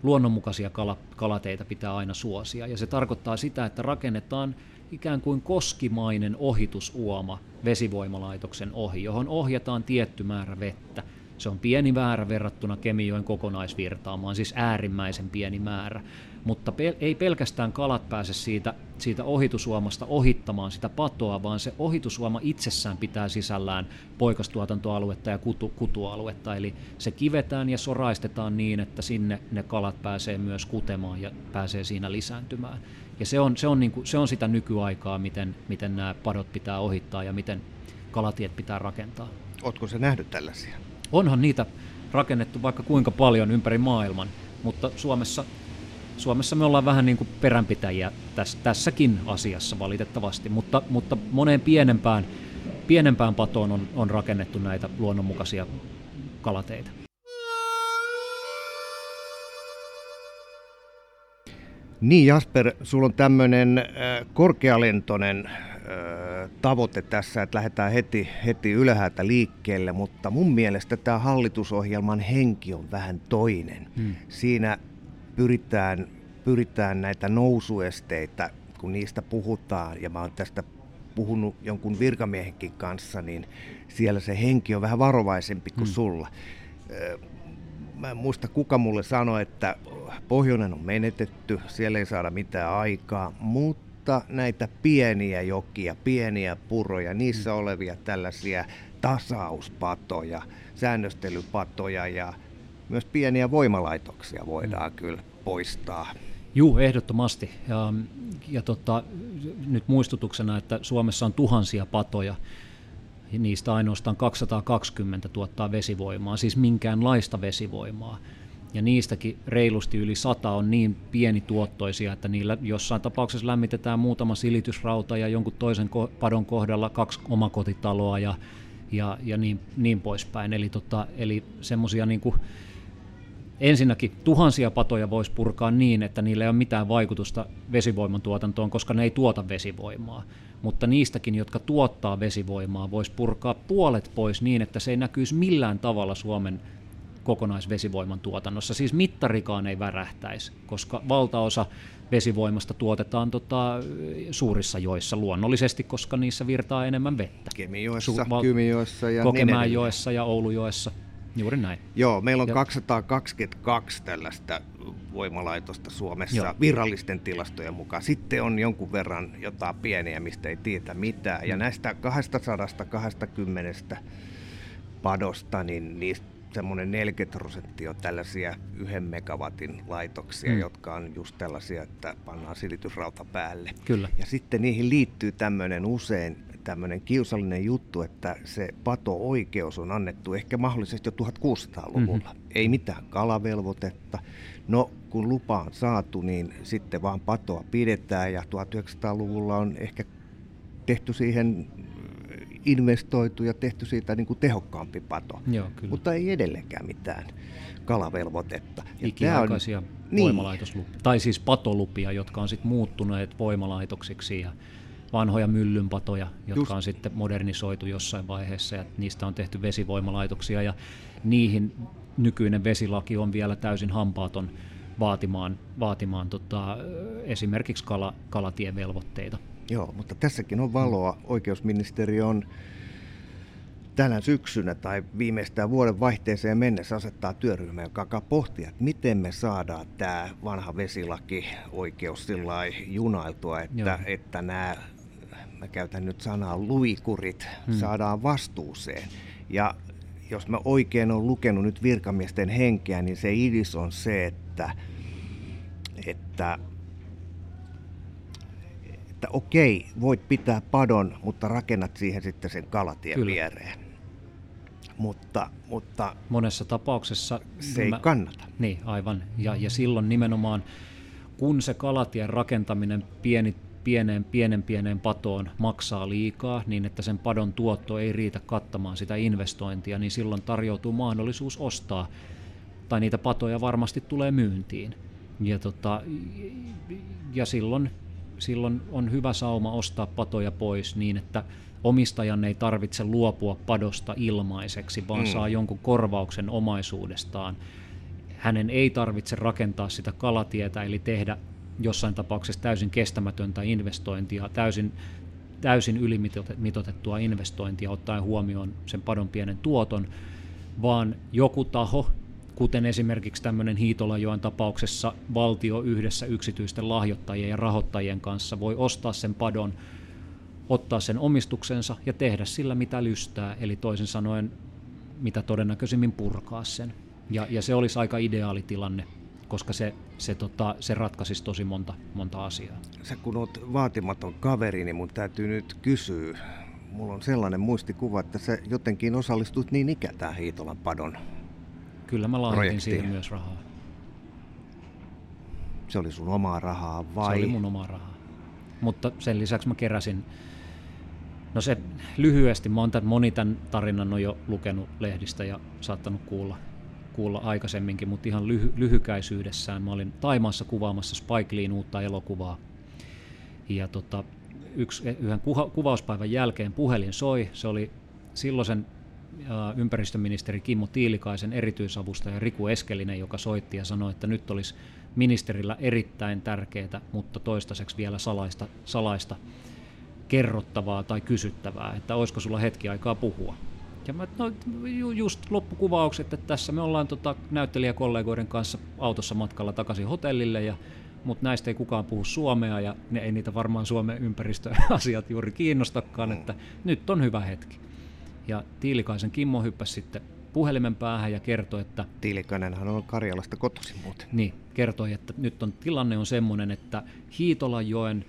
luonnonmukaisia kala, kalateitä pitää aina suosia. Ja se tarkoittaa sitä, että rakennetaan ikään kuin koskimainen ohitusuoma vesivoimalaitoksen ohi, johon ohjataan tietty määrä vettä. Se on pieni määrä verrattuna Kemijoen kokonaisvirtaamaan, siis äärimmäisen pieni määrä. Mutta pel- ei pelkästään kalat pääse siitä, siitä ohitusuomasta ohittamaan sitä patoa, vaan se ohitusuoma itsessään pitää sisällään poikastuotantoaluetta ja kutu, kutualuetta. Eli se kivetään ja soraistetaan niin, että sinne ne kalat pääsee myös kutemaan ja pääsee siinä lisääntymään. Ja se on, se on, niin kuin, se on sitä nykyaikaa, miten, miten nämä padot pitää ohittaa ja miten kalatiet pitää rakentaa. Oletko se nähnyt tällaisia? Onhan niitä rakennettu vaikka kuinka paljon ympäri maailman, mutta Suomessa, Suomessa me ollaan vähän niin kuin peränpitäjiä tässä, tässäkin asiassa valitettavasti, mutta, mutta moneen pienempään, pienempään patoon on, on rakennettu näitä luonnonmukaisia kalateitä. Niin Jasper, sulla on tämmöinen äh, korkealentoinen äh, tavoite tässä, että lähdetään heti, heti ylhäältä liikkeelle, mutta mun mielestä tämä hallitusohjelman henki on vähän toinen. Hmm. Siinä pyritään, pyritään näitä nousuesteitä, kun niistä puhutaan, ja mä oon tästä puhunut jonkun virkamiehenkin kanssa, niin siellä se henki on vähän varovaisempi kuin hmm. sulla. Äh, mä en muista kuka mulle sanoi, että pohjoinen on menetetty, siellä ei saada mitään aikaa, mutta näitä pieniä jokia, pieniä puroja, niissä mm. olevia tällaisia tasauspatoja, säännöstelypatoja ja myös pieniä voimalaitoksia voidaan mm. kyllä poistaa. Juu, ehdottomasti. Ja, ja tota, nyt muistutuksena, että Suomessa on tuhansia patoja, niistä ainoastaan 220 tuottaa vesivoimaa, siis minkäänlaista vesivoimaa. Ja niistäkin reilusti yli 100 on niin pienituottoisia, että niillä jossain tapauksessa lämmitetään muutama silitysrauta ja jonkun toisen padon kohdalla kaksi omakotitaloa ja, ja, ja niin, niin poispäin. Eli, tota, eli semmoisia niin ensinnäkin tuhansia patoja voisi purkaa niin, että niillä ei ole mitään vaikutusta vesivoiman tuotantoon, koska ne ei tuota vesivoimaa mutta niistäkin, jotka tuottaa vesivoimaa, voisi purkaa puolet pois niin, että se ei näkyisi millään tavalla Suomen kokonaisvesivoiman tuotannossa. Siis mittarikaan ei värähtäisi, koska valtaosa vesivoimasta tuotetaan tota, suurissa joissa luonnollisesti, koska niissä virtaa enemmän vettä. Kemijoessa, Su- val- Kymijoessa ja Kokemäenjoessa ja Oulujoessa. Juuri näin. Joo, meillä on ja... 222 tällaista voimalaitosta Suomessa Joo. virallisten tilastojen mukaan. Sitten on jonkun verran jotain pieniä, mistä ei tiedä mitään. Ja mm. näistä 220 padosta, niin niistä semmoinen 40 prosenttia on tällaisia yhden megawatin laitoksia, mm. jotka on just tällaisia, että pannaan silitysrauta päälle. Kyllä. Ja sitten niihin liittyy tämmöinen usein tämmöinen kiusallinen juttu, että se pato-oikeus on annettu ehkä mahdollisesti jo 1600-luvulla. Mm-hmm. Ei mitään kalavelvoitetta. No, kun lupa on saatu, niin sitten vaan patoa pidetään ja 1900-luvulla on ehkä tehty siihen investoitu ja tehty siitä niin kuin tehokkaampi pato. Joo, kyllä. Mutta ei edelleenkään mitään kalavelvoitetta. Ja Ikiaikaisia on, voimalaitoslupia, niin. tai siis patolupia, jotka on sitten muuttuneet voimalaitoksiksi ja vanhoja myllynpatoja, jotka Just. on sitten modernisoitu jossain vaiheessa ja niistä on tehty vesivoimalaitoksia ja niihin nykyinen vesilaki on vielä täysin hampaaton vaatimaan, vaatimaan tota, esimerkiksi kala, kalatievelvoitteita. Joo, mutta tässäkin on valoa. Oikeusministeriö on tänä syksynä tai viimeistään vuoden vaihteeseen mennessä asettaa työryhmä, joka alkaa pohtia, että miten me saadaan tämä vanha vesilaki oikeus junailtua, että, että nämä, mä käytän nyt sanaa luikurit, hmm. saadaan vastuuseen. Ja jos mä oikein olen lukenut nyt virkamiesten henkeä, niin se idis on se, että, että että okei, voit pitää padon, mutta rakennat siihen sitten sen kalatien Kyllä. viereen mutta, mutta monessa tapauksessa se ei mä, kannata. Niin, aivan. Ja, ja silloin nimenomaan, kun se kalatien rakentaminen pieni, pieneen, pienen pieneen patoon maksaa liikaa, niin että sen padon tuotto ei riitä kattamaan sitä investointia, niin silloin tarjoutuu mahdollisuus ostaa, tai niitä patoja varmasti tulee myyntiin. Ja, tota, ja silloin, silloin on hyvä sauma ostaa patoja pois niin, että omistajan ei tarvitse luopua padosta ilmaiseksi, vaan mm. saa jonkun korvauksen omaisuudestaan. Hänen ei tarvitse rakentaa sitä kalatietä, eli tehdä jossain tapauksessa täysin kestämätöntä investointia, täysin, täysin ylimitotettua investointia ottaen huomioon sen padon pienen tuoton, vaan joku taho, kuten esimerkiksi tämmöinen Hiitolajoen tapauksessa valtio yhdessä yksityisten lahjoittajien ja rahoittajien kanssa voi ostaa sen padon ottaa sen omistuksensa ja tehdä sillä mitä lystää, eli toisin sanoen mitä todennäköisimmin purkaa sen. Ja, ja se olisi aika ideaali tilanne, koska se, se, tota, se ratkaisisi tosi monta, monta asiaa. Sä kun oot vaatimaton kaveri, niin mun täytyy nyt kysyä. Mulla on sellainen muistikuva, että sä jotenkin osallistut niin ikätään Hiitolan padon Kyllä mä lahjoitin siihen myös rahaa. Se oli sun omaa rahaa vai? Se oli mun omaa rahaa. Mutta sen lisäksi mä keräsin No se lyhyesti, mä oon tämän, moni tämän tarinan on jo lukenut lehdistä ja saattanut kuulla, kuulla aikaisemminkin, mutta ihan lyhy, lyhykäisyydessään mä olin Taimaassa kuvaamassa Spike Leein uutta elokuvaa. Ja tota, yksi, yhden kuha, kuvauspäivän jälkeen puhelin soi, se oli silloisen ympäristöministeri Kimmo Tiilikaisen erityisavustaja Riku Eskelinen, joka soitti ja sanoi, että nyt olisi ministerillä erittäin tärkeää, mutta toistaiseksi vielä salaista, salaista kerrottavaa tai kysyttävää, että olisiko sulla hetki aikaa puhua. Ja mä, no, just loppukuvaukset, että tässä me ollaan tota, näyttelijäkollegoiden kanssa autossa matkalla takaisin hotellille, ja, mutta näistä ei kukaan puhu suomea, ja ne ei niitä varmaan Suomen ympäristöasiat juuri kiinnostakaan, että nyt on hyvä hetki. Ja Tiilikaisen Kimmo hyppäsi sitten puhelimen päähän ja kertoi, että... Tiilikainenhan on Karjalasta kotoisin muuten. Niin, kertoi, että nyt on tilanne on semmoinen, että Hiitolanjoen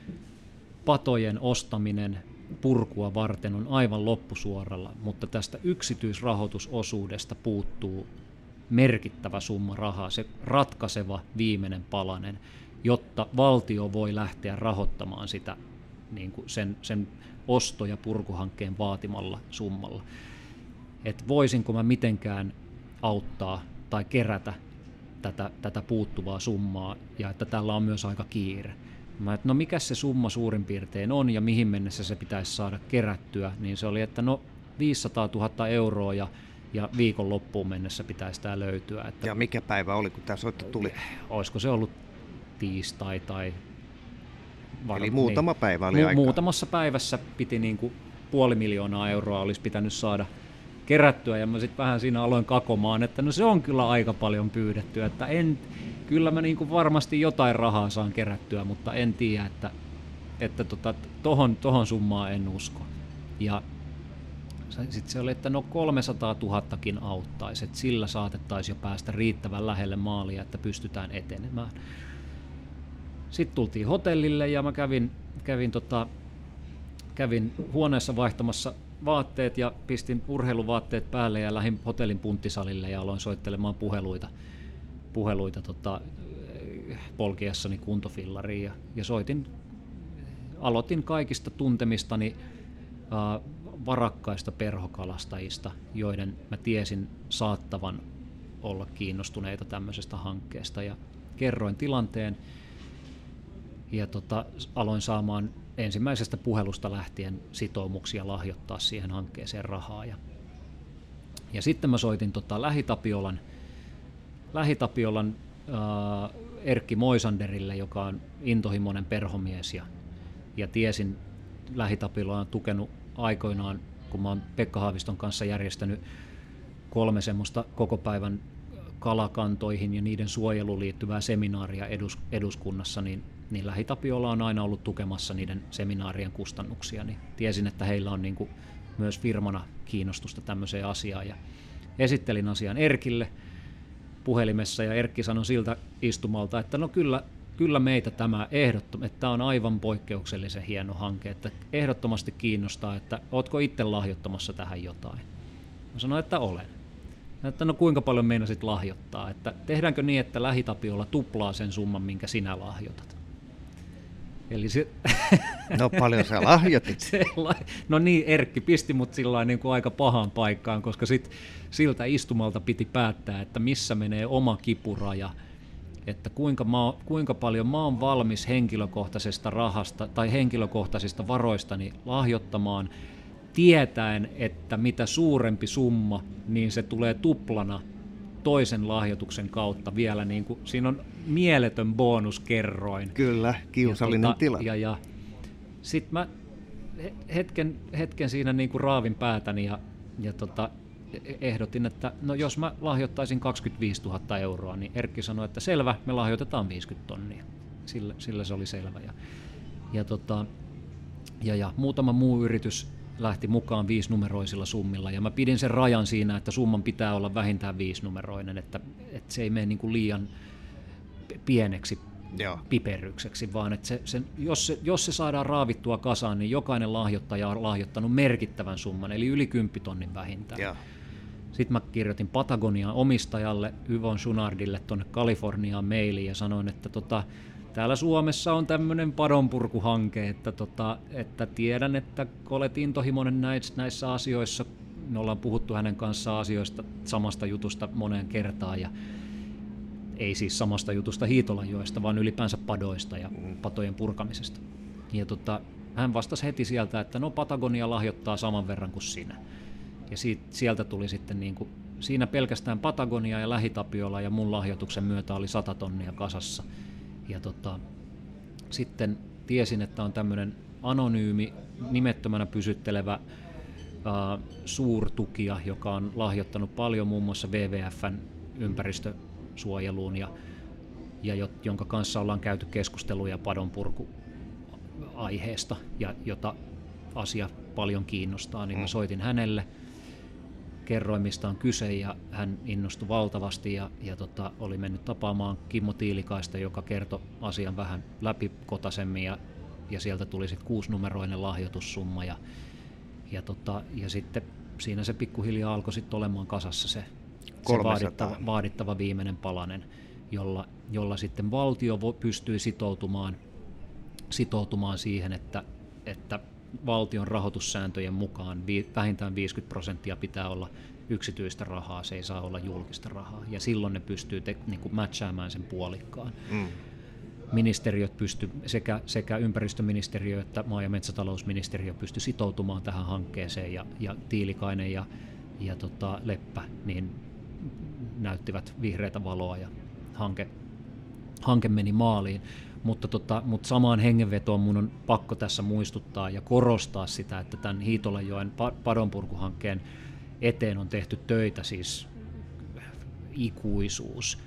patojen ostaminen purkua varten on aivan loppusuoralla, mutta tästä yksityisrahoitusosuudesta puuttuu merkittävä summa rahaa, se ratkaiseva viimeinen palanen, jotta valtio voi lähteä rahoittamaan sitä niin kuin sen, sen osto- ja purkuhankkeen vaatimalla summalla. Että voisinko mä mitenkään auttaa tai kerätä tätä, tätä puuttuvaa summaa ja että tällä on myös aika kiire. Mä, että no mikä se summa suurin piirtein on ja mihin mennessä se pitäisi saada kerättyä, niin se oli, että no 500 000 euroa ja, ja viikon loppuun mennessä pitäisi tämä löytyä. Että, ja mikä päivä oli, kun tämä soitto tuli? Olisiko se ollut tiistai tai... Var... Eli muutama niin, päivä oli mu- aikaa. Muutamassa päivässä piti niin kuin puoli miljoonaa euroa olisi pitänyt saada kerättyä ja mä sitten vähän siinä aloin kakomaan, että no se on kyllä aika paljon pyydetty, että en, kyllä mä niin varmasti jotain rahaa saan kerättyä, mutta en tiedä, että, että tota, tohon, tohon summaan en usko. Ja sitten se oli, että no 300 000 auttaisi, että sillä saatettaisiin jo päästä riittävän lähelle maalia, että pystytään etenemään. Sitten tultiin hotellille ja mä kävin, kävin, tota, kävin huoneessa vaihtamassa vaatteet ja pistin urheiluvaatteet päälle ja lähdin hotellin punttisalille ja aloin soittelemaan puheluita – puheluita tota, polkiessani kuntofillariin ja, ja soitin, aloitin kaikista tuntemistani ää, varakkaista perhokalastajista, joiden mä tiesin saattavan olla kiinnostuneita tämmöisestä hankkeesta. Ja kerroin tilanteen ja tota, aloin saamaan ensimmäisestä puhelusta lähtien sitoumuksia lahjoittaa siihen hankkeeseen rahaa. Ja, ja sitten mä soitin tota, Lähitapiolan Lähitapiolan äh, Erkki Moisanderille, joka on intohimoinen perhomies. Ja, ja tiesin Lähitapilla on tukenut aikoinaan, kun mä oon Pekka Haaviston kanssa järjestänyt kolme semmoista koko päivän kalakantoihin ja niiden suojeluun liittyvää seminaaria edus, eduskunnassa, niin, niin Lähitapiolla on aina ollut tukemassa niiden seminaarien kustannuksia, niin tiesin, että heillä on niin kuin myös firmana kiinnostusta tämmöiseen asiaan ja esittelin asian Erkille puhelimessa ja Erkki sanoi siltä istumalta, että no kyllä, kyllä meitä tämä ehdottomasti, että tämä on aivan poikkeuksellisen hieno hanke, että ehdottomasti kiinnostaa, että ootko itse lahjoittamassa tähän jotain. Mä sanoin, että olen. Että no kuinka paljon meinasit lahjoittaa, että tehdäänkö niin, että lähitapiolla tuplaa sen summan, minkä sinä lahjoitat. Eli se... No paljon sä lahjoitit. se, no niin, Erkki pisti mut sillä niin kuin aika pahaan paikkaan, koska sit siltä istumalta piti päättää, että missä menee oma kipuraja, että kuinka, mä, kuinka paljon mä oon valmis henkilökohtaisesta rahasta tai henkilökohtaisista varoistani lahjoittamaan, tietäen, että mitä suurempi summa, niin se tulee tuplana toisen lahjoituksen kautta vielä. Niin kuin, siinä on mieletön bonuskerroin. Kyllä, kiusallinen ja, tota, tila. Ja, ja sitten mä hetken, hetken siinä niin kuin raavin päätäni ja, ja tota, e-, ehdotin, että no jos mä lahjoittaisin 25 000 euroa, niin Erkki sanoi, että selvä, me lahjoitetaan 50 tonnia. Sillä, sillä se oli selvä. Ja, ja, tota, ja, ja muutama muu yritys lähti mukaan viisinumeroisilla summilla, ja mä pidin sen rajan siinä, että summan pitää olla vähintään viisinumeroinen, että, että se ei mene niin kuin liian pieneksi Joo. piperrykseksi, vaan että se, se, jos, se, jos se saadaan raavittua kasaan, niin jokainen lahjoittaja on lahjoittanut merkittävän summan, eli yli 10 tonnin vähintään. Joo. Sitten mä kirjoitin Patagonian omistajalle, Yvon Sunardille tuonne Kaliforniaan mailiin ja sanoin, että tota, täällä Suomessa on tämmöinen padonpurkuhanke, että, tota, että tiedän, että olet intohimoinen näissä, näissä asioissa. Me ollaan puhuttu hänen kanssaan asioista, samasta jutusta moneen kertaan ja ei siis samasta jutusta hiitolanjoista, vaan ylipäänsä padoista ja mm. patojen purkamisesta. Ja tota, hän vastasi heti sieltä, että no Patagonia lahjoittaa saman verran kuin sinä. Ja siitä, sieltä tuli sitten niin kuin, siinä pelkästään Patagonia ja Lähitapiola ja mun lahjoituksen myötä oli 100 tonnia kasassa. Ja tota, sitten tiesin, että on tämmöinen anonyymi, nimettömänä pysyttelevä uh, suurtukija, joka on lahjoittanut paljon muun muassa WWFn ympäristösuojeluun ja, ja jonka kanssa ollaan käyty keskusteluja padonpurku aiheesta ja jota asia paljon kiinnostaa, niin mä mm. soitin hänelle – kerroin, mistä on kyse ja hän innostui valtavasti ja, ja tota, oli mennyt tapaamaan Kimmo Tiilikaista, joka kertoi asian vähän läpikotaisemmin ja, ja sieltä tuli sitten kuusinumeroinen lahjoitussumma ja, ja, tota, ja sitten siinä se pikkuhiljaa alkoi sitten olemaan kasassa se, se vaadittava, vaadittava viimeinen palanen, jolla, jolla sitten valtio pystyi sitoutumaan, sitoutumaan siihen, että, että valtion rahoitussääntöjen mukaan vähintään 50 prosenttia pitää olla yksityistä rahaa, se ei saa olla julkista rahaa. Ja silloin ne pystyy te, niin kuin matchaamaan sen puolikkaan. Mm. Ministeriöt pysty, sekä, sekä ympäristöministeriö että maa- ja metsätalousministeriö pysty sitoutumaan tähän hankkeeseen ja, ja Tiilikainen ja, ja tota, Leppä niin näyttivät vihreätä valoa ja hanke, hanke meni maaliin. Mutta, tota, mutta samaan hengenvetoon mun on pakko tässä muistuttaa ja korostaa sitä, että tämän Hiitolanjoen padonpurkuhankkeen eteen on tehty töitä siis ikuisuus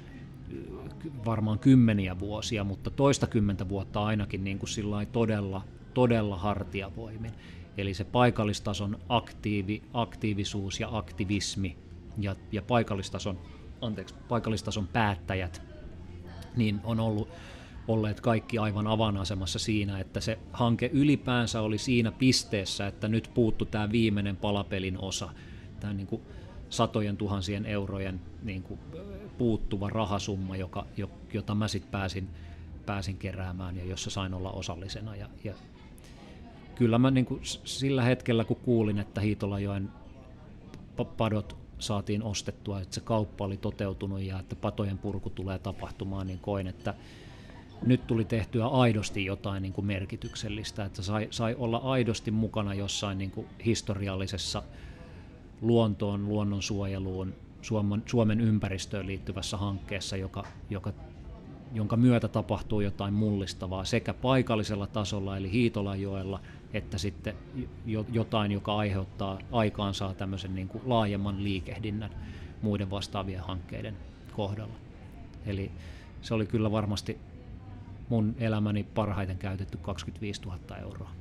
varmaan kymmeniä vuosia, mutta toista kymmentä vuotta ainakin niin kuin todella, todella hartiavoimin. Eli se paikallistason aktiivi, aktiivisuus ja aktivismi ja, ja paikallistason, anteeksi, paikallistason päättäjät niin on ollut olleet kaikki aivan avainasemassa siinä, että se hanke ylipäänsä oli siinä pisteessä, että nyt puuttu tämä viimeinen palapelin osa, tämä niin kuin satojen tuhansien eurojen niin kuin puuttuva rahasumma, joka, jota mä sitten pääsin, pääsin keräämään ja jossa sain olla osallisena. Ja, ja kyllä mä niin kuin sillä hetkellä, kun kuulin, että Hiitolajoen padot saatiin ostettua, että se kauppa oli toteutunut ja että patojen purku tulee tapahtumaan, niin koin, että nyt tuli tehtyä aidosti jotain niin kuin merkityksellistä, että sai, sai olla aidosti mukana jossain niin kuin historiallisessa luontoon, luonnonsuojeluun, Suomen, Suomen ympäristöön liittyvässä hankkeessa, joka, joka jonka myötä tapahtuu jotain mullistavaa sekä paikallisella tasolla eli Hiitolanjoella, että sitten jotain, joka aiheuttaa aikaansaa tämmöisen niin kuin laajemman liikehdinnän muiden vastaavien hankkeiden kohdalla. Eli se oli kyllä varmasti mun elämäni parhaiten käytetty 25 000 euroa.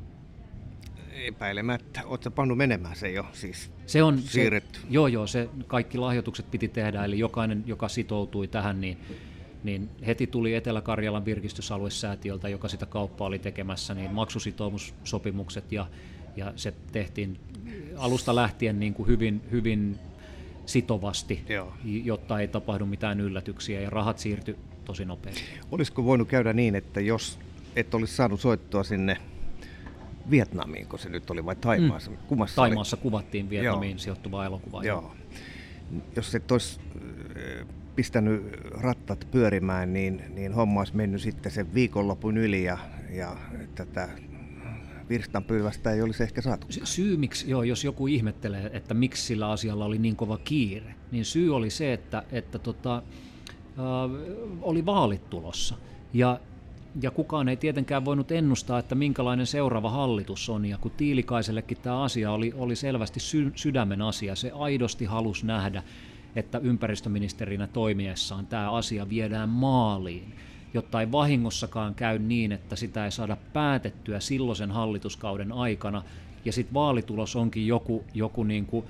Epäilemättä. Oletko pannut menemään se jo siis se on siirretty? Se, joo, joo. Se, kaikki lahjoitukset piti tehdä, eli jokainen, joka sitoutui tähän, niin, niin heti tuli Etelä-Karjalan virkistysaluesäätiöltä, joka sitä kauppaa oli tekemässä, niin maksusitoumussopimukset ja, ja se tehtiin alusta lähtien niin kuin hyvin, hyvin sitovasti, Joo. jotta ei tapahdu mitään yllätyksiä ja rahat siirtyi tosi nopeasti. Olisiko voinut käydä niin, että jos et olisi saanut soittua sinne Vietnamiin, kun se nyt oli vai Taimaassa? Mm. Kummassa Taimaassa oli? kuvattiin Vietnamiin Joo. sijoittuvaa elokuvaa. Joo. Jos et olisi äh, pistänyt rattat pyörimään, niin, niin homma olisi mennyt sitten sen viikonlopun yli ja, ja tätä virstanpylvästä ei olisi ehkä saatu. Syy, miksi, joo, jos joku ihmettelee, että miksi sillä asialla oli niin kova kiire, niin syy oli se, että, että tota, oli vaalit tulossa. Ja, ja kukaan ei tietenkään voinut ennustaa, että minkälainen seuraava hallitus on. Ja kun Tiilikaisellekin tämä asia oli, oli selvästi sy- sydämen asia, se aidosti halusi nähdä, että ympäristöministerinä toimiessaan tämä asia viedään maaliin jotta ei vahingossakaan käy niin, että sitä ei saada päätettyä silloisen hallituskauden aikana, ja sitten vaalitulos onkin joku, joku niin kuin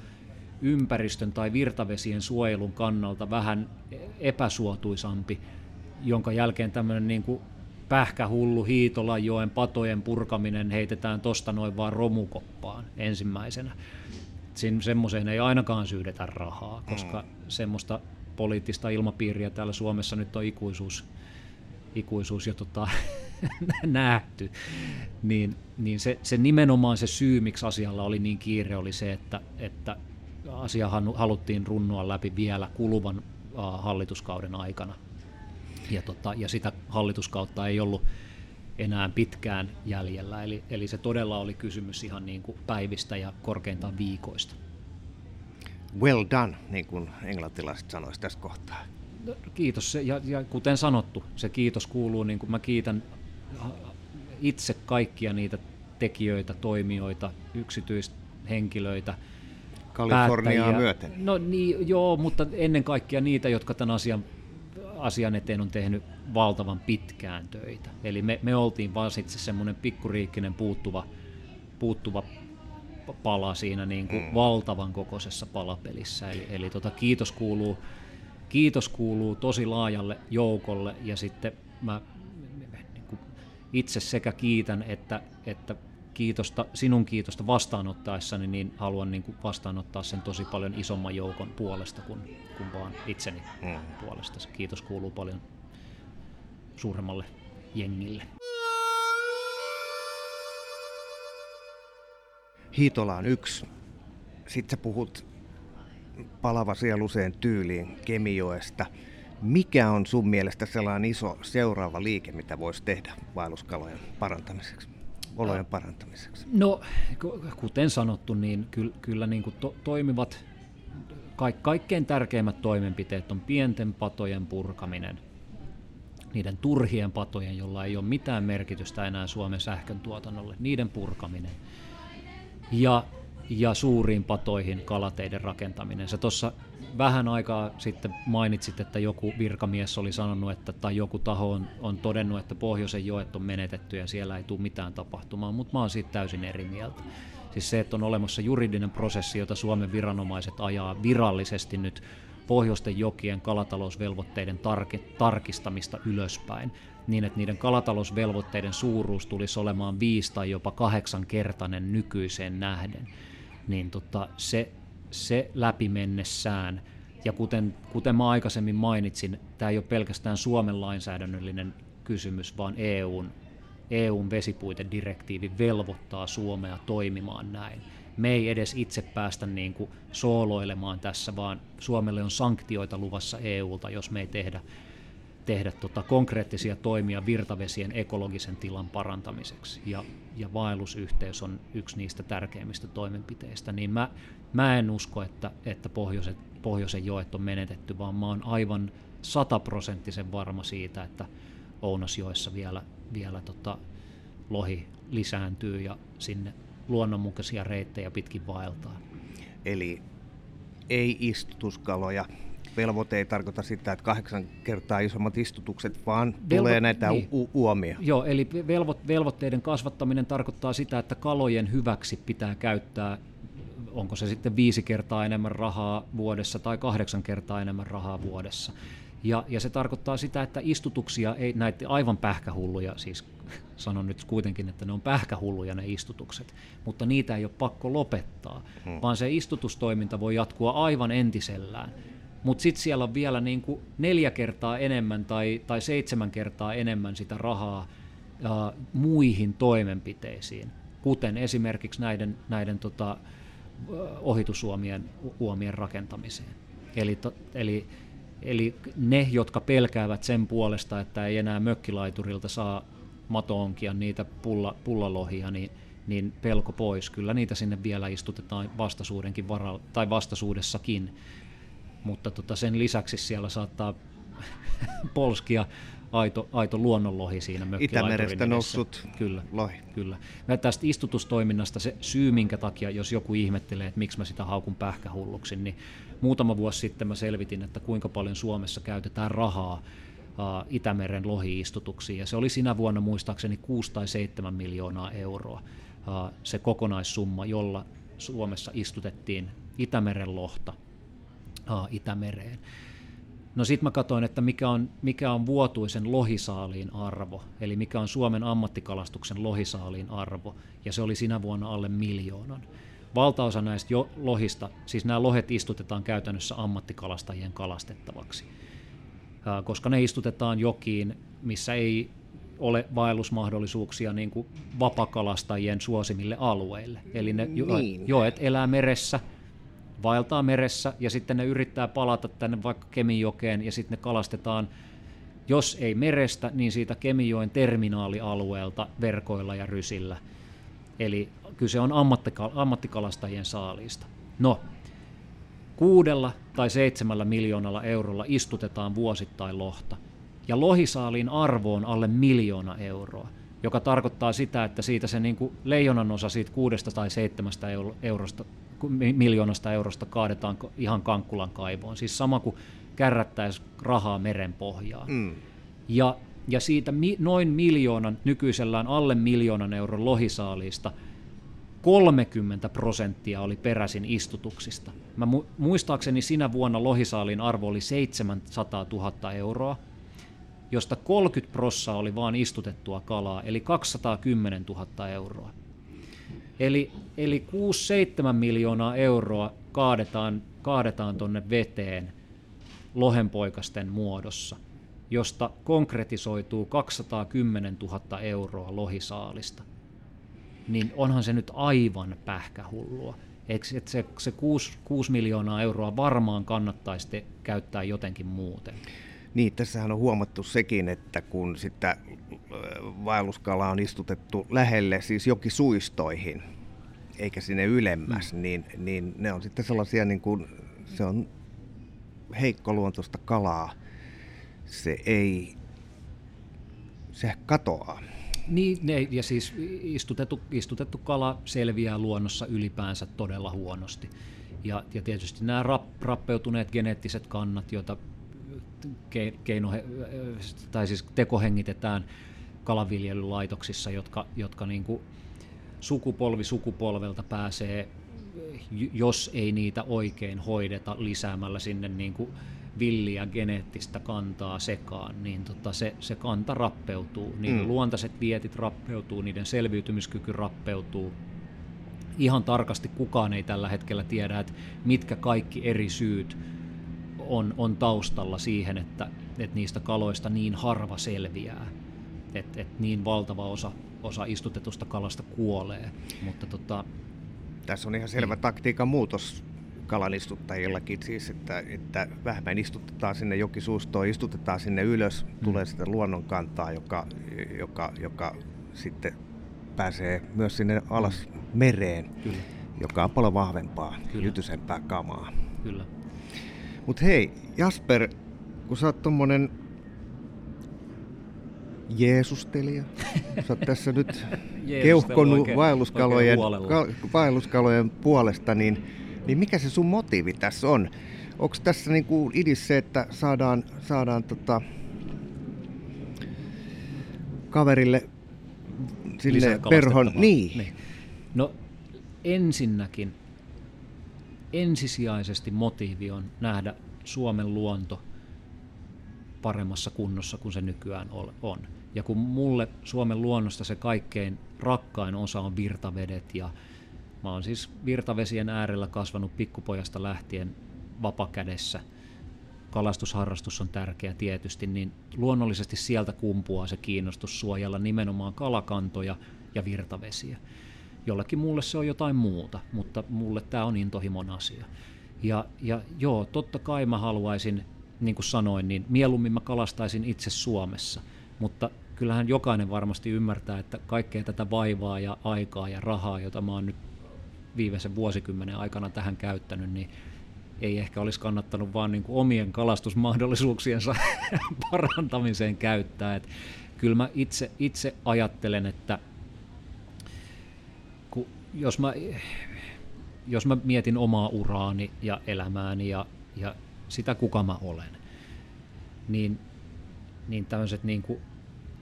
ympäristön tai virtavesien suojelun kannalta vähän epäsuotuisampi, jonka jälkeen tämmöinen niin kuin pähkähullu Hiitolanjoen patojen purkaminen heitetään tosta noin vaan romukoppaan ensimmäisenä. semmoiseen ei ainakaan syydetä rahaa, koska mm. semmoista poliittista ilmapiiriä täällä Suomessa nyt on ikuisuus ikuisuus jo tota, nähty, niin, niin se, se nimenomaan se syy, miksi asialla oli niin kiire, oli se, että, että asia haluttiin runnoa läpi vielä kuluvan hallituskauden aikana. Ja, tota, ja sitä hallituskautta ei ollut enää pitkään jäljellä, eli, eli se todella oli kysymys ihan niin kuin päivistä ja korkeintaan viikoista. Well done, niin kuin englantilaiset sanoisivat tässä kohtaa kiitos. Ja, ja kuten sanottu, se kiitos kuuluu, niin kuin mä kiitän itse kaikkia niitä tekijöitä, toimijoita, yksityishenkilöitä, Kaliforniaa myöten. No niin, joo, mutta ennen kaikkea niitä, jotka tämän asian, asian eteen on tehnyt valtavan pitkään töitä. Eli me, me oltiin vaan sitten semmoinen pikkuriikkinen puuttuva, puuttuva pala siinä niin kuin mm. valtavan kokoisessa palapelissä. Eli, eli tota, kiitos kuuluu kiitos kuuluu tosi laajalle joukolle ja sitten mä niin kuin itse sekä kiitän että, että kiitosta, sinun kiitosta vastaanottaessani, niin haluan niin kuin vastaanottaa sen tosi paljon isomman joukon puolesta kuin, kuin vaan itseni mm. puolesta. Se kiitos kuuluu paljon suuremmalle jengille. Hiitola on yksi. Sitten sä puhut palava sieluseen tyyliin Kemijoesta. Mikä on sun mielestä sellainen iso seuraava liike, mitä voisi tehdä vaelluskalojen parantamiseksi, olojen parantamiseksi? No, kuten sanottu, niin kyllä, kyllä niin kuin to, toimivat, ka, kaikkein tärkeimmät toimenpiteet on pienten patojen purkaminen, niiden turhien patojen, jolla ei ole mitään merkitystä enää Suomen sähkön tuotannolle, niiden purkaminen. Ja ja suuriin patoihin kalateiden rakentaminen. Se tuossa vähän aikaa sitten mainitsit, että joku virkamies oli sanonut, että, tai joku taho on, on todennut, että pohjoisen joet on menetetty ja siellä ei tule mitään tapahtumaan, mutta mä oon siitä täysin eri mieltä. Siis se, että on olemassa juridinen prosessi, jota Suomen viranomaiset ajaa virallisesti nyt pohjoisten jokien kalatalousvelvoitteiden tarki, tarkistamista ylöspäin, niin että niiden kalatalousvelvoitteiden suuruus tulisi olemaan viisi tai jopa kahdeksankertainen nykyiseen nähden niin tota, se, se läpi mennessään, ja kuten, kuten mä aikaisemmin mainitsin, tämä ei ole pelkästään Suomen lainsäädännöllinen kysymys, vaan EUn, EUn vesipuitedirektiivi velvoittaa Suomea toimimaan näin. Me ei edes itse päästä niin kuin sooloilemaan tässä, vaan Suomelle on sanktioita luvassa EUlta, jos me ei tehdä tehdä tota konkreettisia toimia virtavesien ekologisen tilan parantamiseksi. Ja, ja vaellusyhteys on yksi niistä tärkeimmistä toimenpiteistä. Niin mä, mä en usko, että, että pohjoiset, pohjoisen joet on menetetty, vaan mä oon aivan sataprosenttisen varma siitä, että Ounasjoessa vielä, vielä tota, lohi lisääntyy ja sinne luonnonmukaisia reittejä pitkin vaeltaa. Eli ei istutuskaloja. Velvoite ei tarkoita sitä, että kahdeksan kertaa isommat istutukset, vaan Velvo- tulee näitä niin. u- uomia. Joo, eli velvo- velvoitteiden kasvattaminen tarkoittaa sitä, että kalojen hyväksi pitää käyttää onko se sitten viisi kertaa enemmän rahaa vuodessa tai kahdeksan kertaa enemmän rahaa vuodessa. Ja, ja se tarkoittaa sitä, että istutuksia ei, näitä aivan pähkähulluja, siis sanon nyt kuitenkin, että ne on pähkähulluja ne istutukset, mutta niitä ei ole pakko lopettaa, hmm. vaan se istutustoiminta voi jatkua aivan entisellään. Mutta sitten siellä on vielä niin kuin neljä kertaa enemmän tai, tai seitsemän kertaa enemmän sitä rahaa ää, muihin toimenpiteisiin, kuten esimerkiksi näiden, näiden tota, ohitusuomien uomien rakentamiseen. Eli, to, eli, eli ne, jotka pelkäävät sen puolesta, että ei enää mökkilaiturilta saa matoonkia niitä pulla, pullalohia, niin, niin pelko pois. Kyllä niitä sinne vielä istutetaan vastaisuudenkin varalla, tai vastaisuudessakin. Mutta tota sen lisäksi siellä saattaa polskia aito, aito luonnonlohi siinä Itämerestä noussut kyllä, lohi. Kyllä. Ja tästä istutustoiminnasta se syy, minkä takia, jos joku ihmettelee, että miksi mä sitä haukun pähkähulluksi, niin muutama vuosi sitten mä selvitin, että kuinka paljon Suomessa käytetään rahaa Itämeren lohiistutuksiin, ja se oli sinä vuonna muistaakseni 6 tai 7 miljoonaa euroa se kokonaissumma, jolla Suomessa istutettiin Itämeren lohta Itämereen. No sitten mä katsoin, että mikä on, mikä on vuotuisen lohisaaliin arvo, eli mikä on Suomen ammattikalastuksen lohisaaliin arvo, ja se oli sinä vuonna alle miljoonan. Valtaosa näistä jo lohista, siis nämä lohet istutetaan käytännössä ammattikalastajien kalastettavaksi, koska ne istutetaan jokiin, missä ei ole vaellusmahdollisuuksia niin kuin vapakalastajien suosimille alueille. Eli ne niin. joet elää meressä, vaeltaa meressä ja sitten ne yrittää palata tänne vaikka Kemijokeen ja sitten ne kalastetaan, jos ei merestä, niin siitä Kemijoen terminaalialueelta verkoilla ja rysillä. Eli kyse on ammattikalastajien saaliista. No, kuudella tai seitsemällä miljoonalla eurolla istutetaan vuosittain lohta. Ja lohisaaliin arvo on alle miljoona euroa, joka tarkoittaa sitä, että siitä se niin kuin leijonan osa siitä kuudesta tai seitsemästä eurosta miljoonasta eurosta kaadetaan ihan Kankkulan kaivoon. Siis sama kuin kärrättäisi rahaa meren pohjaan. Mm. Ja, ja siitä mi, noin miljoonan, nykyisellään alle miljoonan euron lohisaaliista, 30 prosenttia oli peräisin istutuksista. Mä mu- muistaakseni sinä vuonna lohisaalin arvo oli 700 000 euroa, josta 30 prossaa oli vain istutettua kalaa, eli 210 000 euroa. Eli, eli 6-7 miljoonaa euroa kaadetaan, kaadetaan tuonne veteen lohenpoikasten muodossa, josta konkretisoituu 210 000 euroa lohisaalista. Niin onhan se nyt aivan pähkähullua. Eikö se, se 6, 6 miljoonaa euroa varmaan kannattaisi te, käyttää jotenkin muuten? Niin, tässähän on huomattu sekin, että kun sitä vaelluskala on istutettu lähelle, siis jokisuistoihin, eikä sinne ylemmäs, mm. niin, niin ne on sitten sellaisia, niin kuin, se on heikkoluontoista kalaa. Se ei, se katoaa. Niin, ne, ja siis istutettu, istutettu kala selviää luonnossa ylipäänsä todella huonosti. Ja, ja tietysti nämä rap, rappeutuneet geneettiset kannat, joita keino, tai siis tekohengitetään kalaviljelylaitoksissa, jotka, jotka niin kuin sukupolvi sukupolvelta pääsee, jos ei niitä oikein hoideta lisäämällä sinne niin kuin villiä geneettistä kantaa sekaan, niin tota se, se kanta rappeutuu. Niiden mm. luontaiset vietit rappeutuu, niiden selviytymiskyky rappeutuu. Ihan tarkasti kukaan ei tällä hetkellä tiedä, että mitkä kaikki eri syyt on, on taustalla siihen, että, että niistä kaloista niin harva selviää. Että, että niin valtava osa osa istutetusta kalasta kuolee. Mutta tota, Tässä on ihan selvä niin. taktiikan muutos kalan istuttajillakin siis, että, että vähemmän istutetaan sinne jokisuustoon, istutetaan sinne ylös, mm. tulee sitä luonnonkantaa, joka, joka, joka sitten pääsee myös sinne alas mm. mereen, Kyllä. joka on paljon vahvempaa, Kyllä. jytysempää kamaa. Kyllä. Mutta hei, Jasper, kun sä oot tommonen Jeesustelija. Sä oot tässä nyt keuhkonut vaelluskalojen, vaelluskalojen puolesta, niin, niin mikä se sun motiivi tässä on? Onko tässä niin kuin idis se, että saadaan, saadaan tota, kaverille sille perhon... Niin. niin. No ensinnäkin ensisijaisesti motiivi on nähdä Suomen luonto paremmassa kunnossa kuin se nykyään on. Ja kun mulle Suomen luonnosta se kaikkein rakkain osa on virtavedet ja mä oon siis virtavesien äärellä kasvanut pikkupojasta lähtien vapakädessä. Kalastusharrastus on tärkeä tietysti, niin luonnollisesti sieltä kumpuaa se kiinnostus suojella nimenomaan kalakantoja ja virtavesiä. Jollekin muulle se on jotain muuta, mutta mulle tämä on intohimon asia. Ja, ja joo, totta kai mä haluaisin, niin kuin sanoin, niin mieluummin mä kalastaisin itse Suomessa, mutta kyllähän jokainen varmasti ymmärtää, että kaikkea tätä vaivaa ja aikaa ja rahaa, jota mä oon nyt viimeisen vuosikymmenen aikana tähän käyttänyt, niin ei ehkä olisi kannattanut vaan niin kuin omien kalastusmahdollisuuksiensa parantamiseen käyttää. Et kyllä mä itse, itse ajattelen, että jos, mä, jos mä mietin omaa uraani ja elämääni ja, ja sitä, kuka mä olen, niin, niin tämmöiset niin kuin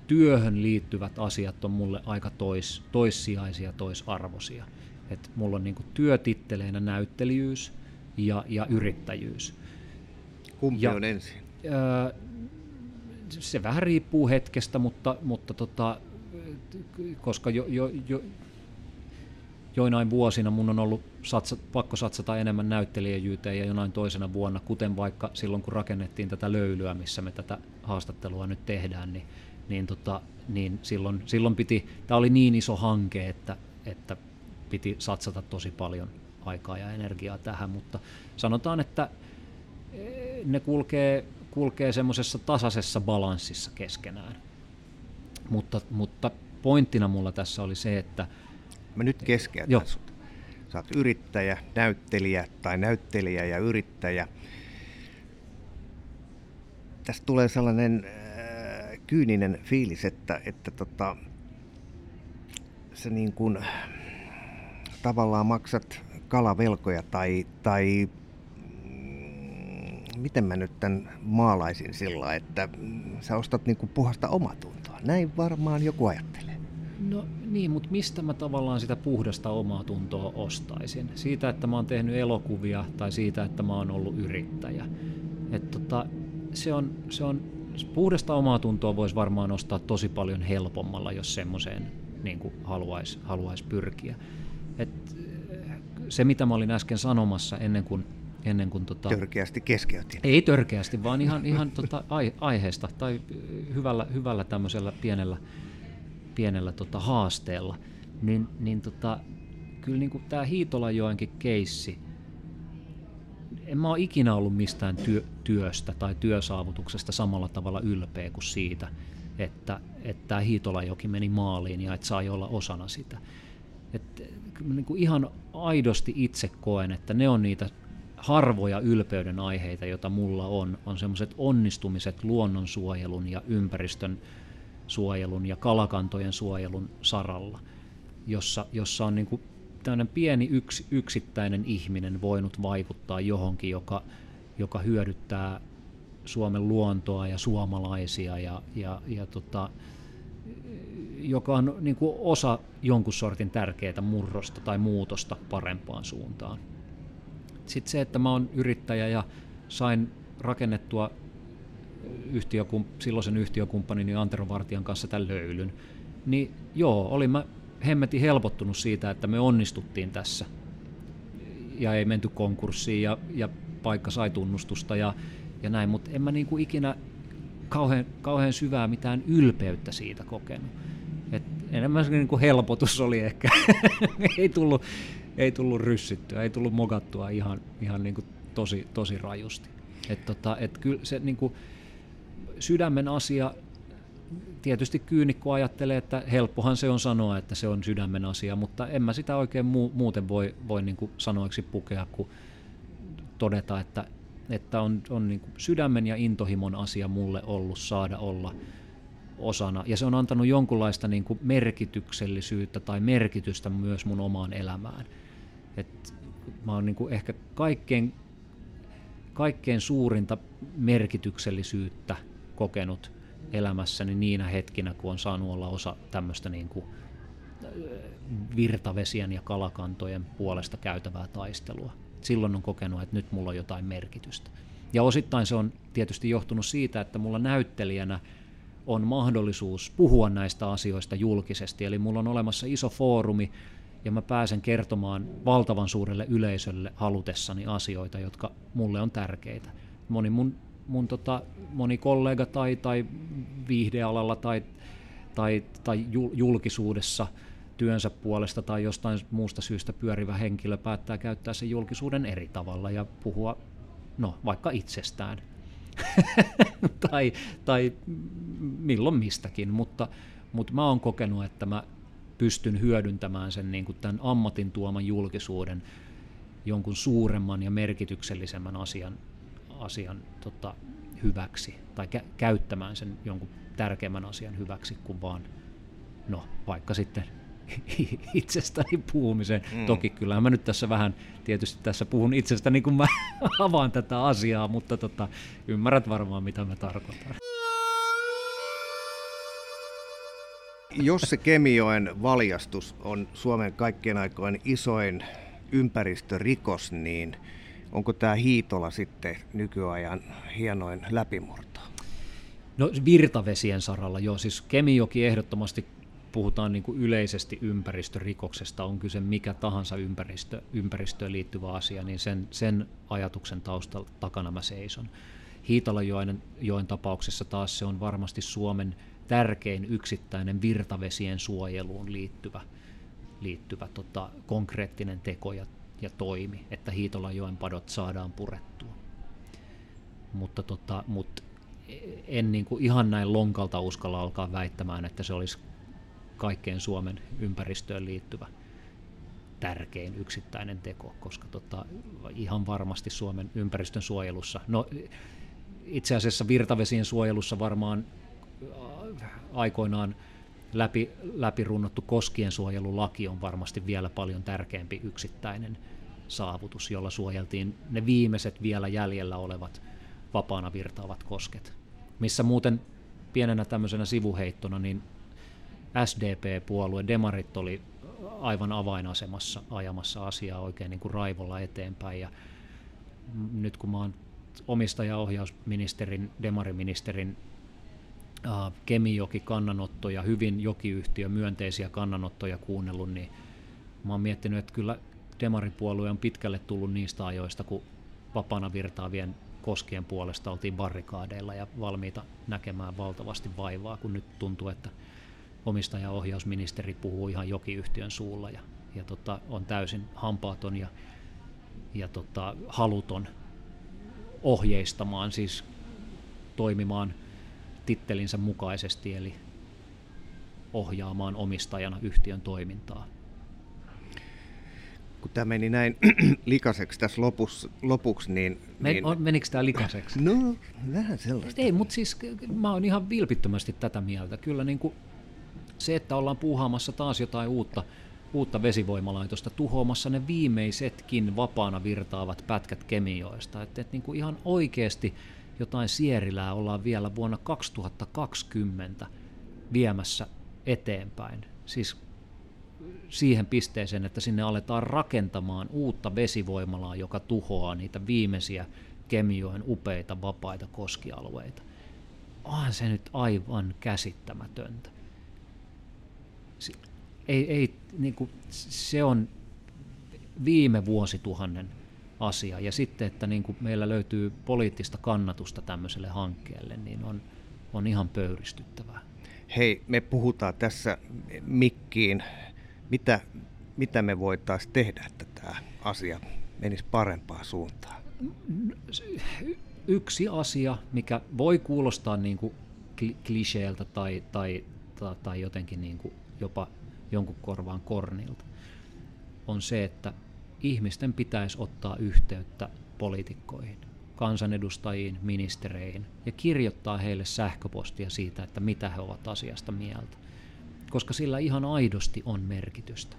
työhön liittyvät asiat on mulle aika tois, toissijaisia, toisarvoisia. Et mulla on niin kuin työtitteleinä näyttelijyys ja, ja yrittäjyys. Kumpi ja, on ensin? Ää, se vähän riippuu hetkestä, mutta, mutta tota, koska jo, jo, jo, joinain vuosina mun on ollut satsa, pakko satsata enemmän näyttelijäjyyteen ja jonain toisena vuonna, kuten vaikka silloin kun rakennettiin tätä löylyä, missä me tätä haastattelua nyt tehdään, niin, niin, tota, niin silloin, silloin piti, tämä oli niin iso hanke, että, että piti satsata tosi paljon aikaa ja energiaa tähän, mutta sanotaan, että eh, ne kulkee, kulkee semmoisessa tasaisessa balanssissa keskenään. Mutta, mutta pointtina mulla tässä oli se, että... Mä nyt keskeytän sut. Sä oot yrittäjä, näyttelijä tai näyttelijä ja yrittäjä. Tästä tulee sellainen äh, kyyninen fiilis, että, että tota, se niin kuin, tavallaan maksat kalavelkoja tai, tai mm, miten mä nyt tämän maalaisin sillä, että sä ostat niinku puhasta omatuntoa. Näin varmaan joku ajattelee. No niin, mutta mistä mä tavallaan sitä puhdasta omaa tuntoa ostaisin? Siitä, että mä oon tehnyt elokuvia tai siitä, että mä oon ollut yrittäjä. Et tota, se on, se on, puhdasta omaa tuntoa voisi varmaan ostaa tosi paljon helpommalla, jos semmoiseen niin haluaisi haluais pyrkiä. Et se, mitä mä olin äsken sanomassa ennen kuin... Ennen kuin tota, törkeästi keskeytin. Ei törkeästi, vaan ihan, ihan tota, aiheesta tai hyvällä, hyvällä tämmöisellä pienellä, pienellä tota, haasteella. Niin, niin tota, kyllä niin tämä Hiitolajoenkin keissi, en mä ole ikinä ollut mistään työ, työstä tai työsaavutuksesta samalla tavalla ylpeä kuin siitä, että, tämä Hiitolajoki meni maaliin ja että sai olla osana sitä. Et, niin kuin ihan aidosti itse koen, että ne on niitä harvoja ylpeyden aiheita, joita mulla on, on semmoiset onnistumiset luonnonsuojelun ja ympäristön suojelun ja kalakantojen suojelun saralla, jossa, jossa on niin tämmöinen pieni yks, yksittäinen ihminen voinut vaikuttaa johonkin, joka, joka hyödyttää Suomen luontoa ja suomalaisia ja, ja, ja tota, joka on niin kuin osa jonkun sortin tärkeää murrosta tai muutosta parempaan suuntaan. Sitten se, että mä oon yrittäjä ja sain rakennettua yhtiökum, silloisen yhtiökumppanini Antero Vartijan kanssa tämän löylyn, niin joo, olin mä hemmetin helpottunut siitä, että me onnistuttiin tässä ja ei menty konkurssiin ja, ja paikka sai tunnustusta ja, ja näin, mutta en mä niin kuin ikinä kauhean, kauhean syvää mitään ylpeyttä siitä kokenut. Et enemmän se niin kuin helpotus oli ehkä. ei, tullut, ei tullut ryssittyä, ei tullut mogattua ihan, ihan niin kuin tosi, tosi rajusti. Et tota, et kyllä se niin kuin sydämen asia, tietysti kyynikko ajattelee, että helppohan se on sanoa, että se on sydämen asia, mutta en mä sitä oikein mu- muuten voi, voi niin kuin sanoiksi pukea, kun todeta, että, että on, on niin kuin sydämen ja intohimon asia mulle ollut saada olla osana. Ja se on antanut jonkunlaista niin kuin merkityksellisyyttä tai merkitystä myös mun omaan elämään. Et mä oon niin kuin ehkä kaikkein, kaikkein suurinta merkityksellisyyttä kokenut elämässäni niinä hetkinä, kun on saanut olla osa tämmöistä niin kuin virtavesien ja kalakantojen puolesta käytävää taistelua. Silloin on kokenut, että nyt mulla on jotain merkitystä. Ja osittain se on tietysti johtunut siitä, että mulla näyttelijänä on mahdollisuus puhua näistä asioista julkisesti. Eli mulla on olemassa iso foorumi, ja mä pääsen kertomaan valtavan suurelle yleisölle halutessani asioita, jotka mulle on tärkeitä. Moni mun, mun tota, moni kollega tai, tai viihdealalla tai, tai, tai julkisuudessa työnsä puolesta tai jostain muusta syystä pyörivä henkilö päättää käyttää sen julkisuuden eri tavalla ja puhua no, vaikka itsestään. Tai, tai milloin mistäkin, mutta, mutta mä oon kokenut, että mä pystyn hyödyntämään sen niin kuin tämän ammatin tuoman julkisuuden jonkun suuremman ja merkityksellisemmän asian, asian tota, hyväksi tai kä- käyttämään sen jonkun tärkeämmän asian hyväksi kuin vaan no, vaikka sitten itsestäni puhumisen. Mm. Toki kyllä mä nyt tässä vähän, tietysti tässä puhun itsestäni, kun mä avaan tätä asiaa, mutta tota, ymmärrät varmaan, mitä mä tarkoitan. Jos se Kemijoen valjastus on Suomen kaikkien aikojen isoin ympäristörikos, niin onko tämä Hiitola sitten nykyajan hienoin läpimurto? No virtavesien saralla joo, siis Kemijoki ehdottomasti puhutaan niin kuin yleisesti ympäristörikoksesta, on kyse mikä tahansa ympäristö, ympäristöön liittyvä asia, niin sen, sen ajatuksen taustalla takana mä seison. Hiitalajoen joen tapauksessa taas se on varmasti Suomen tärkein yksittäinen virtavesien suojeluun liittyvä, liittyvä tota, konkreettinen teko ja, ja toimi, että Hiitolajoen padot saadaan purettua. Mutta, tota, mut en niin kuin ihan näin lonkalta uskalla alkaa väittämään, että se olisi kaikkeen Suomen ympäristöön liittyvä tärkein yksittäinen teko, koska tota, ihan varmasti Suomen ympäristön suojelussa, no itse asiassa virtavesien suojelussa varmaan äh, aikoinaan läpi, läpirunnottu koskien suojelulaki on varmasti vielä paljon tärkeämpi yksittäinen saavutus, jolla suojeltiin ne viimeiset vielä jäljellä olevat vapaana virtaavat kosket. Missä muuten pienenä tämmöisenä sivuheittona, niin SDP-puolue, demarit oli aivan avainasemassa ajamassa asiaa oikein niin kuin raivolla eteenpäin. Ja nyt kun mä oon omistajaohjausministerin, demariministerin Kemijoki kannanottoja, hyvin jokiyhtiö myönteisiä kannanottoja kuunnellut, niin mä oon miettinyt, että kyllä demaripuolue on pitkälle tullut niistä ajoista, kun vapaana virtaavien koskien puolesta oltiin barrikaadeilla ja valmiita näkemään valtavasti vaivaa, kun nyt tuntuu, että omistajaohjausministeri puhuu ihan jokiyhtiön suulla ja, ja tota, on täysin hampaaton ja, ja tota, haluton ohjeistamaan, siis toimimaan tittelinsä mukaisesti, eli ohjaamaan omistajana yhtiön toimintaa. Kun tämä meni näin likaseksi tässä lopussa, lopuksi, niin... Men, niin... On, menikö tämä likaseksi? No, vähän sellaista. Ei, mutta siis mä oon ihan vilpittömästi tätä mieltä. Kyllä niin kuin se, että ollaan puuhaamassa taas jotain uutta, uutta vesivoimalaitosta, tuhoamassa ne viimeisetkin vapaana virtaavat pätkät kemioista. Että, että niin kuin ihan oikeasti jotain sierilää ollaan vielä vuonna 2020 viemässä eteenpäin. Siis siihen pisteeseen, että sinne aletaan rakentamaan uutta vesivoimalaa, joka tuhoaa niitä viimeisiä kemioen upeita vapaita koskialueita. Onhan se nyt aivan käsittämätöntä ei, ei, niin kuin, se on viime vuosituhannen asia. Ja sitten, että niin kuin meillä löytyy poliittista kannatusta tämmöiselle hankkeelle, niin on, on ihan pöyristyttävää. Hei, me puhutaan tässä mikkiin. Mitä, mitä me voitaisiin tehdä, että tämä asia menisi parempaan suuntaan? Yksi asia, mikä voi kuulostaa niin kuin kliseeltä tai, tai, tai, tai jotenkin niin kuin jopa jonkun korvaan kornilta, on se, että ihmisten pitäisi ottaa yhteyttä poliitikkoihin. kansanedustajiin, ministereihin ja kirjoittaa heille sähköpostia siitä, että mitä he ovat asiasta mieltä. Koska sillä ihan aidosti on merkitystä.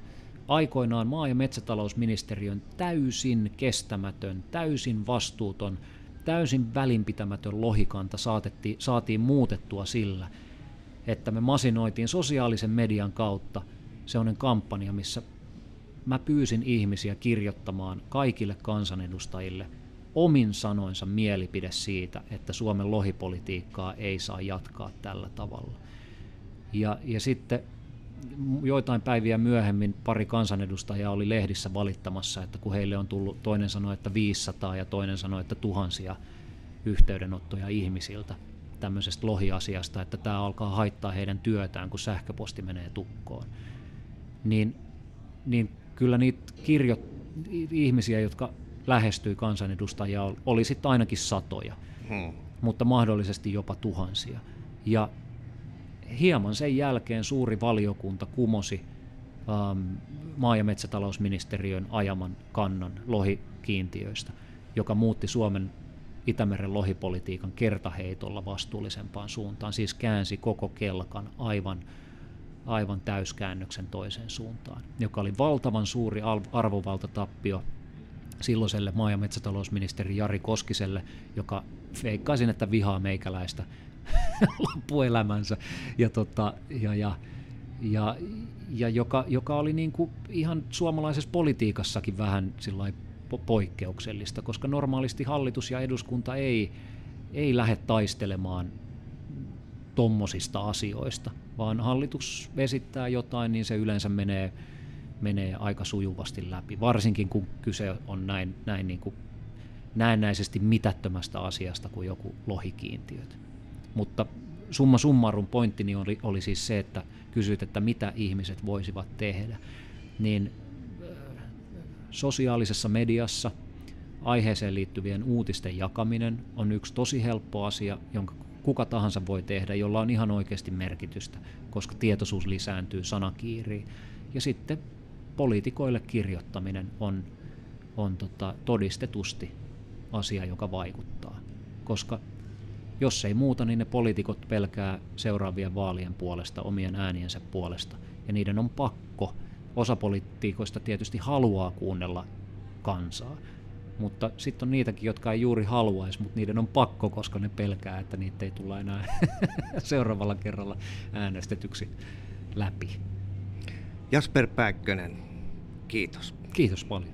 Aikoinaan maa- ja metsätalousministeriön täysin kestämätön, täysin vastuuton, täysin välinpitämätön lohikanta saatettiin, saatiin muutettua sillä, että me masinoitiin sosiaalisen median kautta sellainen kampanja, missä mä pyysin ihmisiä kirjoittamaan kaikille kansanedustajille omin sanoinsa mielipide siitä, että Suomen lohipolitiikkaa ei saa jatkaa tällä tavalla. Ja, ja sitten joitain päiviä myöhemmin pari kansanedustajaa oli lehdissä valittamassa, että kun heille on tullut, toinen sanoi, että 500 ja toinen sanoi, että tuhansia yhteydenottoja ihmisiltä tämmöisestä lohiasiasta, että tämä alkaa haittaa heidän työtään, kun sähköposti menee tukkoon. Niin, niin kyllä niitä kirjo, ihmisiä, jotka lähestyi kansanedustajia, oli sitten ainakin satoja, hmm. mutta mahdollisesti jopa tuhansia. Ja hieman sen jälkeen suuri valiokunta kumosi ähm, maa- ja metsätalousministeriön ajaman kannan lohikiintiöistä, joka muutti Suomen Itämeren lohipolitiikan kertaheitolla vastuullisempaan suuntaan, siis käänsi koko kelkan aivan, aivan täyskäännöksen toiseen suuntaan, joka oli valtavan suuri arvovaltatappio silloiselle maa- ja metsätalousministeri Jari Koskiselle, joka feikkaisin, että vihaa meikäläistä loppuelämänsä. Ja, tota, ja, ja, ja, ja joka, joka oli niin kuin ihan suomalaisessa politiikassakin vähän poikkeuksellista, koska normaalisti hallitus ja eduskunta ei, ei lähde taistelemaan tommosista asioista, vaan hallitus esittää jotain, niin se yleensä menee, menee aika sujuvasti läpi, varsinkin kun kyse on näin, näin niin kuin näennäisesti mitättömästä asiasta kuin joku lohikiintiöt. Mutta summa summarum pointtini oli, oli siis se, että kysyit, että mitä ihmiset voisivat tehdä. Niin sosiaalisessa mediassa aiheeseen liittyvien uutisten jakaminen on yksi tosi helppo asia, jonka kuka tahansa voi tehdä, jolla on ihan oikeasti merkitystä, koska tietoisuus lisääntyy, sanakiiriin. Ja sitten poliitikoille kirjoittaminen on, on tota, todistetusti asia, joka vaikuttaa, koska jos ei muuta, niin ne poliitikot pelkää seuraavien vaalien puolesta, omien ääniensä puolesta, ja niiden on pakko. Osa poliitikoista tietysti haluaa kuunnella kansaa, mutta sitten on niitäkin, jotka ei juuri haluaisi, mutta niiden on pakko, koska ne pelkää, että niitä ei tulla enää seuraavalla kerralla äänestetyksi läpi. Jasper Pääkkönen, kiitos. Kiitos paljon.